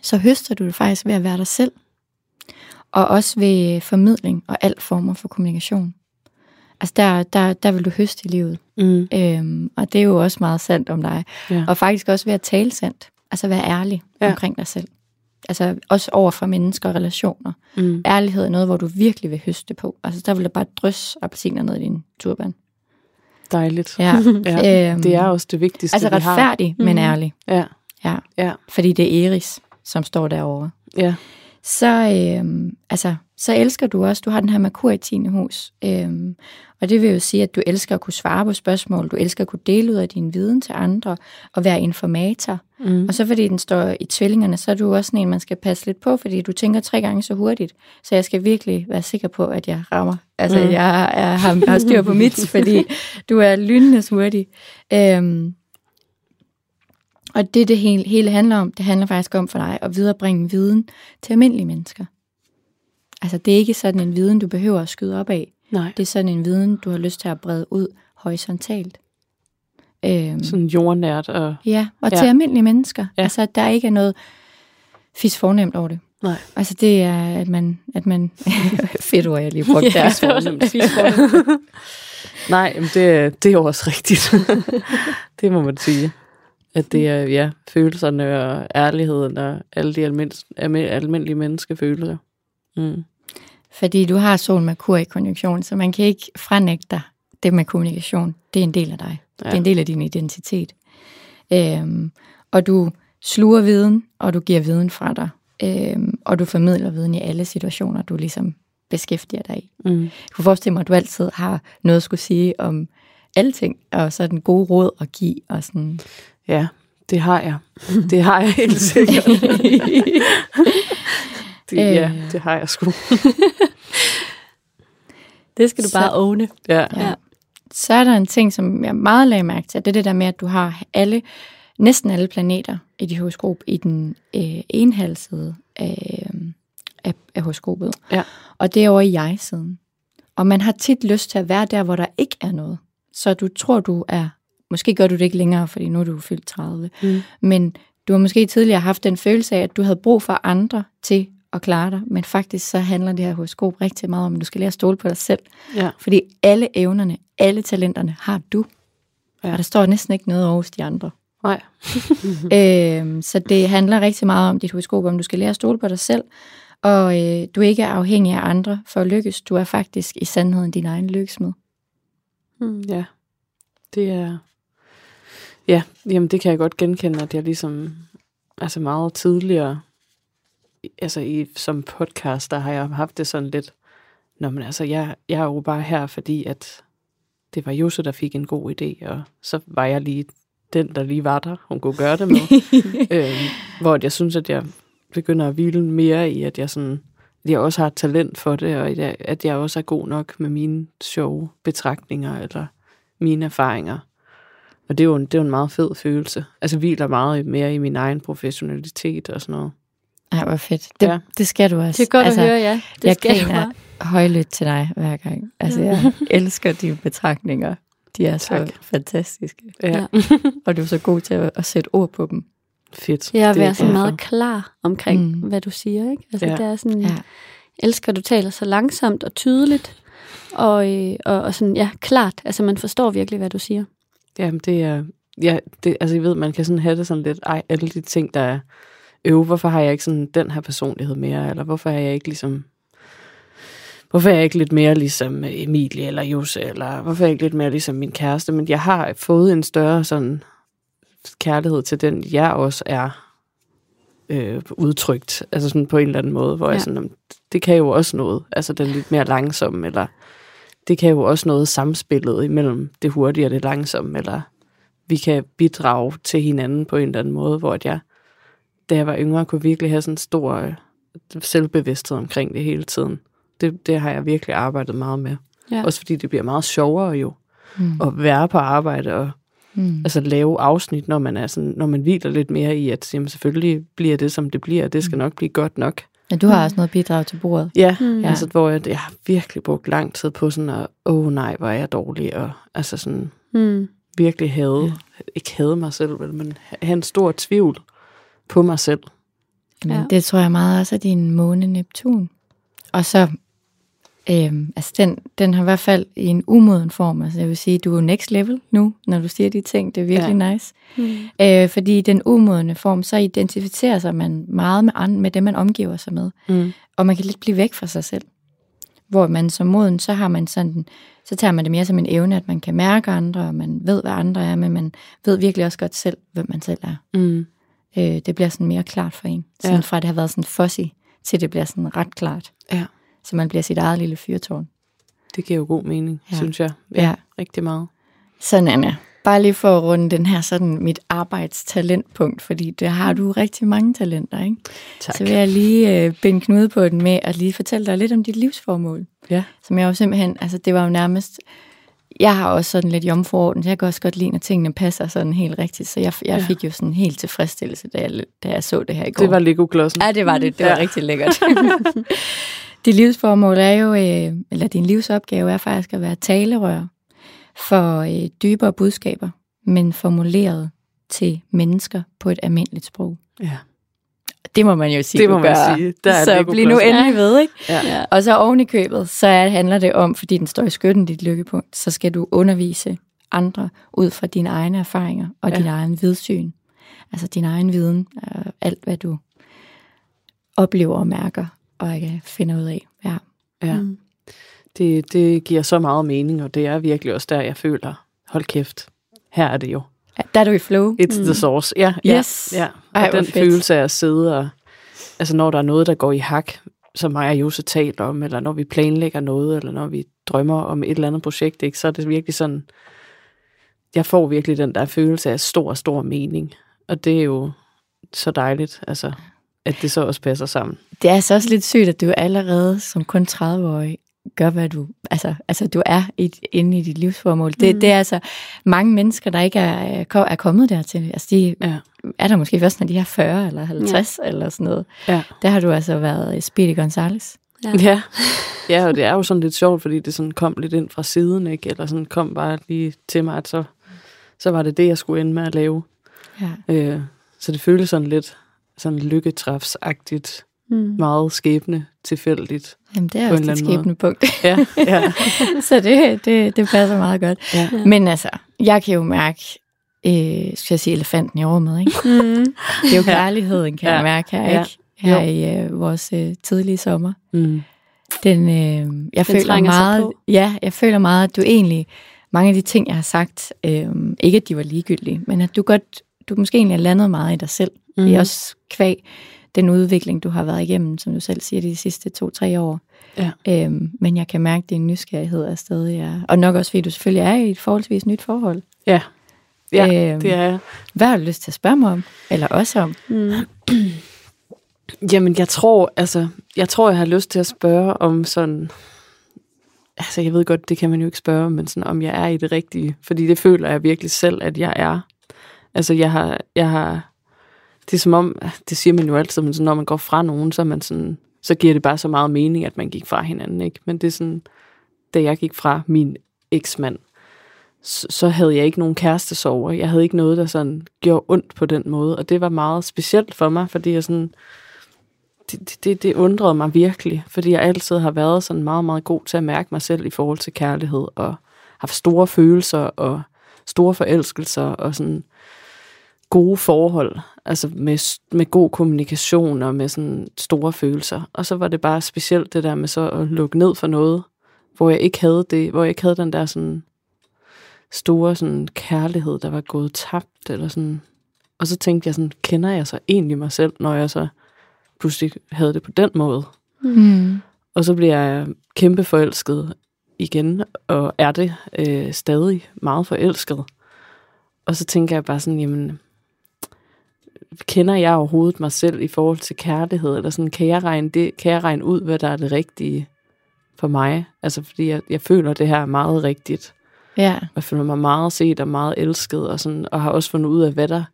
Så høster du det faktisk ved at være dig selv. Og også ved formidling og alt former for kommunikation. Altså der, der, der vil du høste i livet. Mm. Øhm, og det er jo også meget sandt om dig. Ja. Og faktisk også ved at tale sandt. Altså være ærlig Ja. omkring dig selv. Altså også over for mennesker og relationer. Mm. Ærlighed er noget, hvor du virkelig vil høste på. Altså der vil der bare drys appelsiner ned i din turban. Dejligt. Ja. Ja. Øhm, Det er også det vigtigste, Altså vi har. retfærdig, men Mhm. ærlig. Ja, Ja. ja, Fordi det er Eris, som står derovre. ja. Så, øhm, altså, så elsker du også, du har den her Merkur i 10. hus. Øhm, og det vil jo sige, at du elsker at kunne svare på spørgsmål, du elsker at kunne dele ud af din viden til andre, og være informator. Mm. Og så fordi den står i tvillingerne, så er du også en, man skal passe lidt på, fordi du tænker tre gange så hurtigt. Så jeg skal virkelig være sikker på, at jeg rammer. Altså, Mm. jeg er, har, har styr på mit, fordi du er lynende hurtig. Øhm, og det, det hele, hele handler om, det handler faktisk om for dig at viderebringe viden til almindelige mennesker. Altså, det er ikke sådan en viden, du behøver at skyde op af. Nej, Det er sådan en viden, du har lyst til at brede ud horisontalt. Øhm, sådan jordnært og... Ja, og Ja. til almindelige mennesker. Ja. Ja. Altså, at der ikke er noget fis fornemt over det. Nej. Altså, det er, at man... At man fedt ord, jeg lige brugte der. Fis fornemt, fornemt. Nej, men det, det er jo også rigtigt. det må man sige. At det er, ja, følelserne og ærligheden og alle de almindelige, almindelige menneskefølelser. Mm. Fordi du har sol Merkur i konjunktion, så man kan ikke franægte dig det med kommunikation. Det er en del af dig. Ja. Det er en del af din identitet. Øhm, og du sluger viden, og du giver viden fra dig. Øhm, og du formidler viden i alle situationer, du ligesom beskæftiger dig i. Mm. Jeg kunne forestille mig, at du altid har noget at skulle sige om alting, og så den gode råd at give, og sådan. Ja, det har jeg. Det har jeg helt sikkert. det, ja, Øh. det har jeg sgu. Det skal du Så- bare åne. Ja. Ja. Så er der en ting, som jeg meget lagde mærke til, det er det der med, at du har alle, næsten alle planeter i dit horoskop i den øh, enhalsede af, af, af horoskopet. Ja. Og det er over i jeg-siden. Og man har tit lyst til at være der, hvor der ikke er noget. Så du tror, du er... Måske gør du det ikke længere, fordi nu er du fyldt 30. Mm. Men du har måske tidligere haft den følelse af, at du havde brug for andre til at klare dig. Men faktisk så handler det her horoskop rigtig meget om, at du skal lære at stole på dig selv. ja. Fordi alle evnerne, alle talenterne har du. Ja. Og der står næsten ikke noget over hos de andre. Nej. øhm, så det handler rigtig meget om dit horoskop, om du skal lære at stole på dig selv, og øh, du ikke er afhængig af andre for at lykkes. Du er faktisk i sandheden din egen lykkesmed. Mm. Ja, det er... Ja, jamen det kan jeg godt genkende, at jeg ligesom... Altså meget tidligere, altså i, som podcaster har jeg haft det sådan lidt... Nå, men altså, jeg, jeg er jo bare her, fordi at det var Jose, der fik en god idé, og så var jeg lige den, der lige var der, hun kunne gøre det med. øhm, hvor jeg synes, at jeg begynder at hvile mere i, at jeg sådan, at jeg også har et talent for det, og at jeg, at jeg også er god nok med mine sjove betragtninger, eller mine erfaringer. Og det er jo en, det er jo en meget fed følelse. Altså hviler meget mere i min egen professionalitet og sådan noget. Ej, hvor fedt. Det, Ja. ja. det skal du også. Det er godt altså, at høre, ja. Det jeg skal du griner bare. højlydt til dig hver gang. Altså, jeg elsker dine betragtninger. De er Tak. så fantastiske. Ja. Og du er så god til at, at sætte ord på dem. Fedt. Ja, at er være så meget klar omkring, Mm. hvad du siger. Ikke? Altså, Ja. ja. det er sådan, Ja. ja. elsker, at du taler så langsomt og tydeligt, og, øh, og, og sådan, ja, klart. Altså, man forstår virkelig, hvad du siger. Jamen, det er... Ja, det, altså, jeg ved, man kan sådan have det sådan lidt, ej, alle de ting, der er øve, hvorfor har jeg ikke sådan den her personlighed mere, eller hvorfor er jeg ikke ligesom, hvorfor er jeg ikke lidt mere ligesom Emilie eller Jose, eller hvorfor er jeg ikke lidt mere ligesom min kæreste, men jeg har fået en større sådan kærlighed til den, jeg også er øh, udtrykt, altså sådan på en eller anden måde, hvor ja. jeg sådan, "Jamen, det kan jo også noget, altså den lidt mere langsomme, eller det kan jo også noget samspillet imellem det hurtige og det langsomme, eller vi kan bidrage til hinanden på en eller anden måde, hvor at jeg, da jeg var yngre, kunne virkelig have sådan en stor øh, selvbevidsthed omkring det hele tiden. Det, det har jeg virkelig arbejdet meget med. Ja. Også fordi det bliver meget sjovere jo, Mm. at være på arbejde og Mm. altså lave afsnit, når man er sådan, når man hviler lidt mere i, at jamen, selvfølgelig bliver det, som det bliver, det skal nok blive godt nok. Ja, du har også noget bidrag til bordet. Ja, Mm. mm. altså hvor jeg, jeg har virkelig brugt lang tid på sådan at, åh oh, nej, hvor er jeg dårlig, og altså sådan Mm. virkelig havde, ja. ikke havde mig selv, vel, men have en stor tvivl på mig selv. Men Ja. det tror jeg meget også er din måne Neptun. Og så, øhm, altså den, den har i hvert fald i en umoden form. Altså jeg vil sige, du er next level nu, når du siger de ting. Det er virkelig ja. nice. Mm. Øh, fordi i den umodne form, så identificerer sig man meget med, andre, med det, man omgiver sig med. Mm. Og man kan lidt blive væk fra sig selv. Hvor man som moden, så har man sådan, så tager man det mere som en evne, at man kan mærke andre, og man ved, hvad andre er, men man ved virkelig også godt selv, hvem man selv er. Mm. Øh, det bliver sådan mere klart for en. Sådan Ja. fra at det har været sådan fuzzy, til det bliver sådan ret klart. Ja. Så man bliver sit eget lille fyrtårn. Det giver jo god mening, Ja. ja. synes jeg. Ja. Rigtig meget. Sådan, Anna. Bare lige for at runde den her sådan mit arbejdstalentpunkt, fordi der har du rigtig mange talenter, ikke? Tak. Så vil jeg lige øh, binde knude på den med at lige fortælle dig lidt om dit livsformål. Ja. Som jeg jo simpelthen, altså det var jo nærmest, jeg har også sådan lidt jomfruorden, så jeg kan også godt lide, når tingene passer sådan helt rigtigt. Så jeg, jeg Ja. fik jo sådan helt tilfredsstillelse, da jeg, da jeg så det her i går. Det var Lego-klodsen. Ja, det var det. Det var ja. Ja. rigtig lækkert. Dit livsformål er jo, øh, eller din livsopgave er faktisk at være talerør for øh, dybere budskaber, men formuleret til mennesker på et almindeligt sprog. Ja. Det må man jo sige, Det må man gør. sige. Der er så bliv nu endelig ved, ikke? Ja. Ja. Og så oven i købet, så er, handler det om, fordi den står i skytten, dit lykkepunkt, så skal du undervise andre ud fra dine egne erfaringer og Ja. din egen vidsyn. Altså din egen viden, og alt hvad du oplever og mærker og øh, finder ud af. Ja. ja. Mm. Det, det giver så meget mening, og det er virkelig også der, jeg føler, hold kæft, her er det jo. Ja, Der er du i flow. It's mm. the source. Ja, Yes. ja, ja. Og Ej, den fedt. følelse af at sidde og, altså når der er noget, der går i hak, som mig og Jose taler om, eller når vi planlægger noget, eller når vi drømmer om et eller andet projekt, ikke, så er det virkelig sådan, jeg får virkelig den der følelse af stor, stor mening. Og det er jo så dejligt, altså, at det så også passer sammen. Det er altså også lidt sygt, at du allerede som kun 30-årig gør, hvad du... Altså, altså du er i, inde i dit livsformål. Det, Mm. det er altså mange mennesker, der ikke er, er kommet dertil. Altså de Ja. er der måske først, når de er 40 eller 50 ja. eller sådan noget. Ja. Der har du altså været Speedy Gonzales. Ja. Ja. ja, og det er jo sådan lidt sjovt, fordi det sådan kom lidt ind fra siden, ikke? Eller sådan kom bare lige til mig, at så, så var det det, jeg skulle ende med at lave. Ja. Øh, så det føles sådan lidt sådan lykketræfsagtigt, Mm. meget skæbne tilfældigt. Jamen, det er På også måde. skæbnepunkt. Ja, ja, så det, det, det passer meget godt. ja. Men altså, jeg kan jo mærke, øh, skal jeg sige, elefanten i rummet, ikke? Mm. Det er jo kærligheden, kan ja. jeg mærke her, Ja. ikke? Her i øh, vores øh, tidlige sommer. Mm. Den, øh, jeg føler trænger sig meget, ja, jeg føler meget, at du egentlig, mange af de ting, jeg har sagt, øh, ikke at de var ligegyldige, men at du godt, du måske egentlig har landet meget i dig selv. Mm. Det er også kvæg den udvikling, du har været igennem, som du selv siger, de sidste to-tre år. Ja. Øhm, men jeg kan mærke, at din nysgerrighed er stadig er, og nok også fordi du selvfølgelig er i et forholdsvis nyt forhold. Ja, ja Øhm. det er jeg. Hvad har du lyst til at spørge mig om? Eller også om? Mm. Jamen, jeg tror, altså, jeg tror, jeg har lyst til at spørge om sådan, altså, jeg ved godt, det kan man jo ikke spørge om, men sådan, om jeg er i det rigtige, fordi det føler jeg virkelig selv, at jeg er. Altså, jeg har, jeg har, det er som om, det siger man jo altid, men sådan, når man går fra nogen, så man sådan, så giver det bare så meget mening, at man gik fra hinanden, ikke? Men det er sådan, da jeg gik fra min eksmand, så, så havde jeg ikke nogen kærestesover. Jeg havde ikke noget, der sådan gjorde ondt på den måde. Og det var meget specielt for mig, fordi jeg sådan, det, det, det undrede mig virkelig, fordi jeg altid har været sådan meget, meget god til at mærke mig selv i forhold til kærlighed, og haft store følelser, og store forelskelser, og sådan gode forhold, altså med, med god kommunikation, og med sådan store følelser. Og så var det bare specielt det der med så at lukke ned for noget, hvor jeg ikke havde det, hvor jeg ikke havde den der sådan store sådan kærlighed, der var gået tabt, eller sådan. Og så tænkte jeg sådan, kender jeg så egentlig mig selv, når jeg så pludselig havde det på den måde. Mm. Og så bliver jeg kæmpe forelsket igen, og er det øh, stadig meget forelsket. Og så tænker jeg bare sådan, jamen, kender jeg overhovedet mig selv i forhold til kærlighed, eller sådan, kan jeg regne, det, kan jeg regne ud, hvad der er det rigtige for mig? Altså, fordi jeg, jeg føler, det her er meget rigtigt. Ja. Jeg føler mig meget set og meget elsket, og, sådan, og har også fundet ud af, hvad der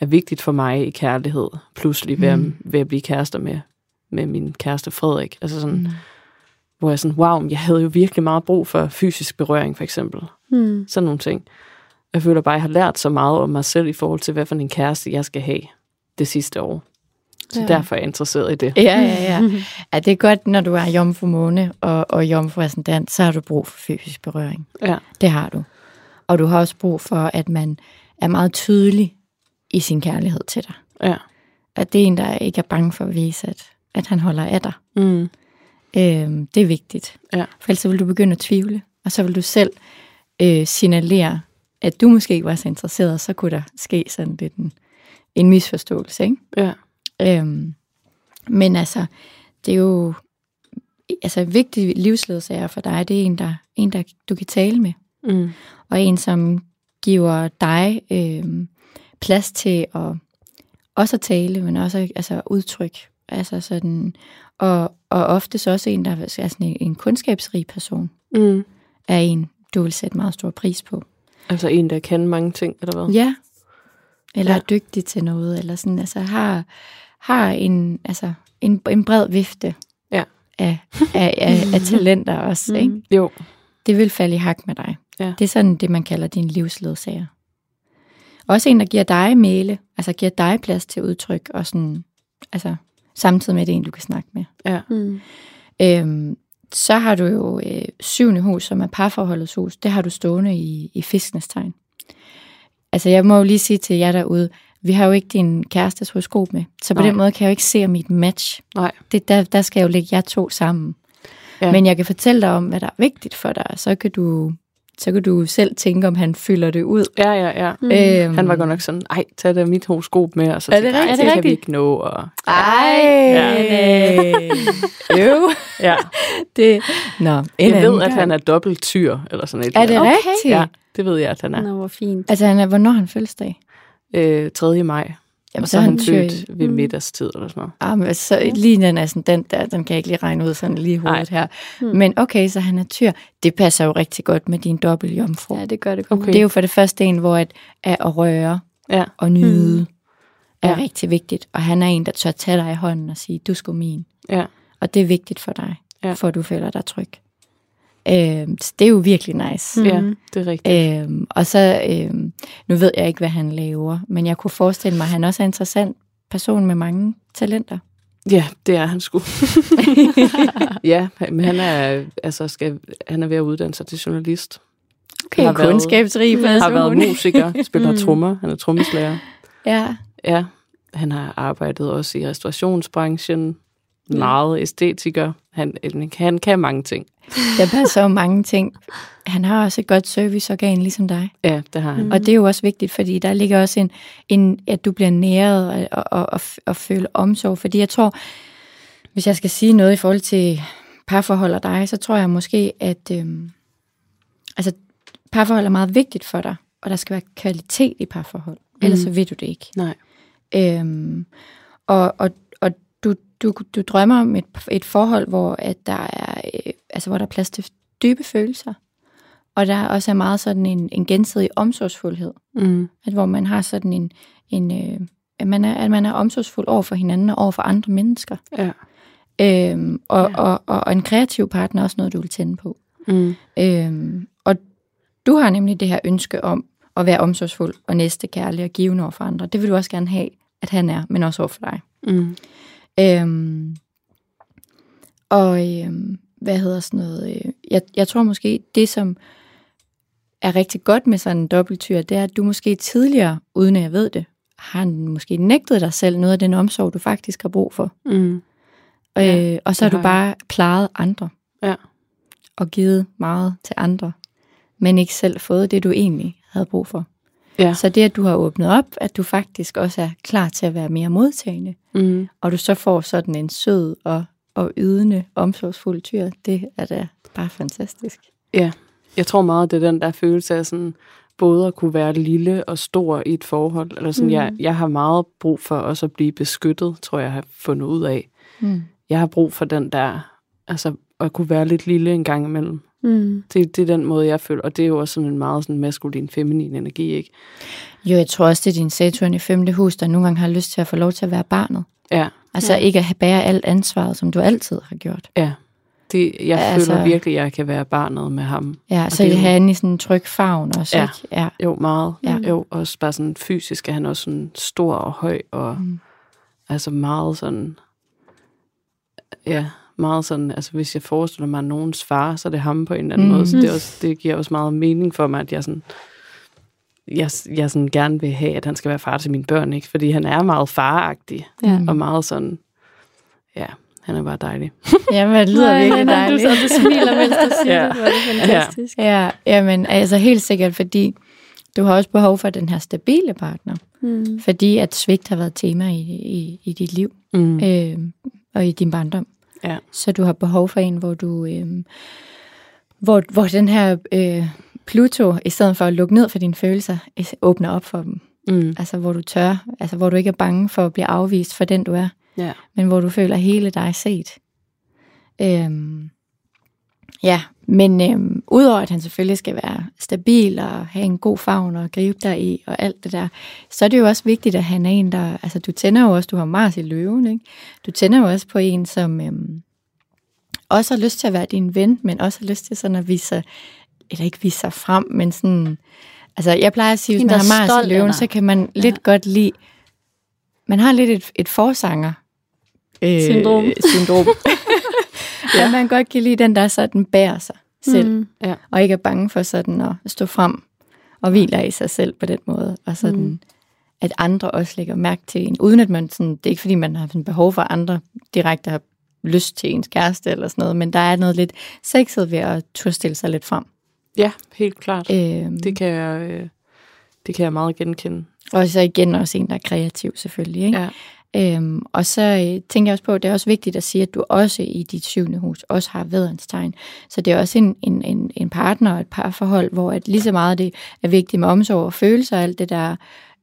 er vigtigt for mig i kærlighed, pludselig ved, mm. ved at blive kærester med, med min kæreste Frederik. Altså sådan, mm. hvor jeg sådan, wow, jeg havde jo virkelig meget brug for fysisk berøring, for eksempel. Mm. Sådan nogle ting. Jeg føler bare, at jeg har lært så meget om mig selv i forhold til, hvad for en kæreste jeg skal have det sidste år. Så ja. derfor er jeg interesseret i det. Ja, ja, ja. ja det er godt, når du er jomfru måne og, og jomfru ascendant, så har du brug for fysisk berøring. Ja. Det har du. Og du har også brug for, at man er meget tydelig i sin kærlighed til dig. Ja. At det er en, der ikke er bange for at vise, at, at han holder af dig. Mm. Øhm, det er vigtigt. Ja. For ellers vil du begynde at tvivle, og så vil du selv øh, signalere, at du måske ikke var så interesseret, og så kunne der ske sådan lidt en, en misforståelse. Ikke? Ja. Øhm, men altså, det er jo altså en vigtig livsledsager for dig, det er en, der, en, der du kan tale med, Mm. og en, som giver dig øhm, plads til at også at tale, men også altså udtryk. Altså sådan, og, og ofte så også en, der er sådan en, en kundskabsrig person, Mm. er en, du vil sætte meget stor pris på. Altså en, der kan mange ting, eller hvad? Ja. Eller Ja. er dygtig til noget, eller sådan, altså har, har en, altså, en, en bred vifte Ja. af, af, af, af talenter også. Mhm. Ikke? Jo. Det vil falde i hak med dig. Ja. Det er sådan det, man kalder din livsledsager. Også en, der giver dig male, altså giver dig plads til udtryk, og sådan, altså, samtidig med det er en, du kan snakke med. Ja. Mm. Øhm, så har du jo øh, syvende hus, som er parforholdets hus. Det har du stående i, i fiskenes tegn. Altså jeg må jo lige sige til jer derude, vi har jo ikke din kærestes horoskop med, så på Nej. den måde kan jeg jo ikke se om I er et match. Nej. Det, der, der skal jeg jo lægge jer to sammen. Ja. Men jeg kan fortælle dig om, hvad der er vigtigt for dig, så kan du, så kan du selv tænke, om han fylder det ud. Ja, ja, ja. Mm. Øhm, Han var godt nok sådan, ej, tag da mit horoskop med, og så Er det tænkte? "Ej, Er det det kan vi ikke nå. Og, Ej, Ja. øv. ja. Det, nå, en Jeg anden ved, at gang. han er dobbelt tyr, eller sådan et Er det Okay. rigtigt? Ja, det ved jeg, at han er. Nå, hvor fint. Altså, han er, hvornår han fødselsdag? Øh, 3. maj. Jamen, så er han i- født ved Mm. middagstid, eller sådan noget. Ah, men så lige den er sådan, den der, den kan jeg ikke lige regne ud sådan lige hovedet her. Mm. Men okay, så han er tyr. Det passer jo rigtig godt med din dobbeltjomfru. Ja, det gør det. Okay. Det er jo for det første en, hvor at, at, røre Ja. og nyde Mm. er Ja. rigtig vigtigt. Og han er en, der tør tage dig i hånden og sige, du skal min. Ja. Og det er vigtigt for dig, Ja. for at du føler dig tryg. Øhm, så det er jo virkelig nice. Mm. ja, det er rigtigt. Øhm, og så, øhm, nu ved jeg ikke, hvad han laver, men jeg kunne forestille mig, at han også er en interessant person med mange talenter. Ja, det er han sgu. ja, men han er, altså skal, han er ved at uddanne sig til journalist. Okay, Har været- kundskabsrig person. Har været musiker, spiller Mm. trommer. Han er trommeslager. Ja. Ja, han har arbejdet også i restaurationsbranchen. Meget æstetiker. Han, han kan mange ting. Der passer jo mange ting. Han har også et godt serviceorgan, ligesom dig. Ja, det har han. Mm. Og det er jo også vigtigt, fordi der ligger også en, en at du bliver næret og, og, og, og føle omsorg. Fordi jeg tror, hvis jeg skal sige noget i forhold til parforhold og dig, så tror jeg måske, at øhm, altså, parforhold er meget vigtigt for dig, og der skal være kvalitet i parforhold. Ellers Mm. så ved du det ikke. Nej. Øhm, og, og du, du, drømmer om et, et forhold, hvor, at der er, øh, altså, hvor der er plads til dybe følelser. Og der også er meget sådan en, en gensidig omsorgsfuldhed. Mm. At hvor man har sådan en, en øh, at, man er, at man er omsorgsfuld over for hinanden og over for andre mennesker. Ja. Øhm, og, ja. og, og, og en kreativ partner er også noget, du vil tænde på. Mm. Øhm, og Du har nemlig det her ønske om at være omsorgsfuld og næstekærlig og givende over for andre. Det vil du også gerne have, at han er, men også over for dig. Mm. Øhm, og øhm, hvad hedder sådan noget? Øh, jeg, jeg tror måske, det som er rigtig godt med sådan en dobbelttyr, det er, at du måske tidligere, uden at jeg ved det, har måske nægtet dig selv noget af den omsorg, du faktisk har brug for. Mm. Ja, øh, og så har du har jeg. bare plejet andre. Ja. Og givet meget til andre, men ikke selv fået det, du egentlig havde brug for. Ja. Så det, at du har åbnet op, at du faktisk også er klar til at være mere modtagende, Mm. og du så får sådan en sød og, og ydende, omsorgsfuld tyr, det er da bare fantastisk. Ja, jeg tror meget, det er den der følelse af sådan, både at kunne være lille og stor i et forhold. Eller sådan, mm. jeg, jeg har meget brug for også at blive beskyttet, tror jeg, jeg har fundet ud af. Mm. Jeg har brug for den der, altså at kunne være lidt lille en gang imellem. Mm. Det, det er den måde, jeg føler, og det er jo også sådan en meget sådan maskulin, feminin energi, ikke? Jo, jeg tror også, det er din Saturn i femte hus, der nogle gange har lyst til at få lov til at være barnet. Ja, Altså Ja. ikke at have bære alt ansvaret, som du altid har gjort. ja. Det, jeg Ja, altså, altså- føler virkelig, at jeg kan være barnet med ham. Ja, Og så det jo- have han i sådan en tryg favn også, Ja. ikke? Ja. Jo, meget. Ja. Jo, også bare sådan fysisk er han også sådan stor og høj, og Mm. altså meget sådan, ja, meget sådan, altså hvis jeg forestiller mig nogens far, så er det ham på en eller anden Mm. måde, så det, er også, det giver også meget mening for mig, at jeg sådan, jeg, jeg sådan gerne vil have, at han skal være far til mine børn, ikke? Fordi han er meget faragtig, Ja. Og meget sådan, ja, han er bare dejlig. Ja, men det lyder Nej, virkelig dejligt. Du, og du smiler, mens du siger Ja. det. Hvor er det fantastisk. Ja, jamen, altså helt sikkert, fordi du har også behov for den her stabile partner. Mm. Fordi at svigt har været et tema i, i, i dit liv Mm. øh, og i din barndom. Ja. Så du har behov for en, hvor du... Øh, hvor, hvor den her øh, Pluto, i stedet for at lukke ned for dine følelser, åbner op for dem. Mm. Altså hvor du tør, altså hvor du ikke er bange for at blive afvist for den, du er. Ja. men hvor du føler hele dig set. Øhm, ja, men øhm, udover at han selvfølgelig skal være stabil og have en god favn og gribe dig i og alt det der, så er det jo også vigtigt, at han er en, der... Altså, du tænder jo også, du har Mars i løven, ikke? Du tænder jo også på en, som øhm, også har lyst til at være din ven, men også har lyst til sådan at vise sig, eller ikke vise sig frem, men sådan... Altså, jeg plejer at sige, hvis man har Mars i løven, så kan man Ja. lidt godt lide... Man har lidt et, et forsanger øh, Syndrom. syndrom. ja. At man godt kan lide den, der sådan bærer sig selv, mm. Mm. og ikke er bange for sådan at stå frem og hviler i sig selv på den måde, og sådan, mm. at andre også lægger mærke til en, uden at man sådan, det er ikke fordi, man har sådan behov for at andre direkte har lyst til ens kæreste eller sådan noget, men der er noget lidt sexet ved at turde stille sig lidt frem. ja, helt klart. Øhm, Det kan jeg, øh, det kan jeg meget genkende. Og så igen også en, der er kreativ selvfølgelig. Ikke? Ja. Øhm, og så øh, tænker jeg også på, at det er også vigtigt at sige, at du også i dit syvende hus også har vædderens tegn. Så det er også en, en, en, en partner og et parforhold, hvor at lige så meget det er vigtigt med omsorg og følelser og alt det der,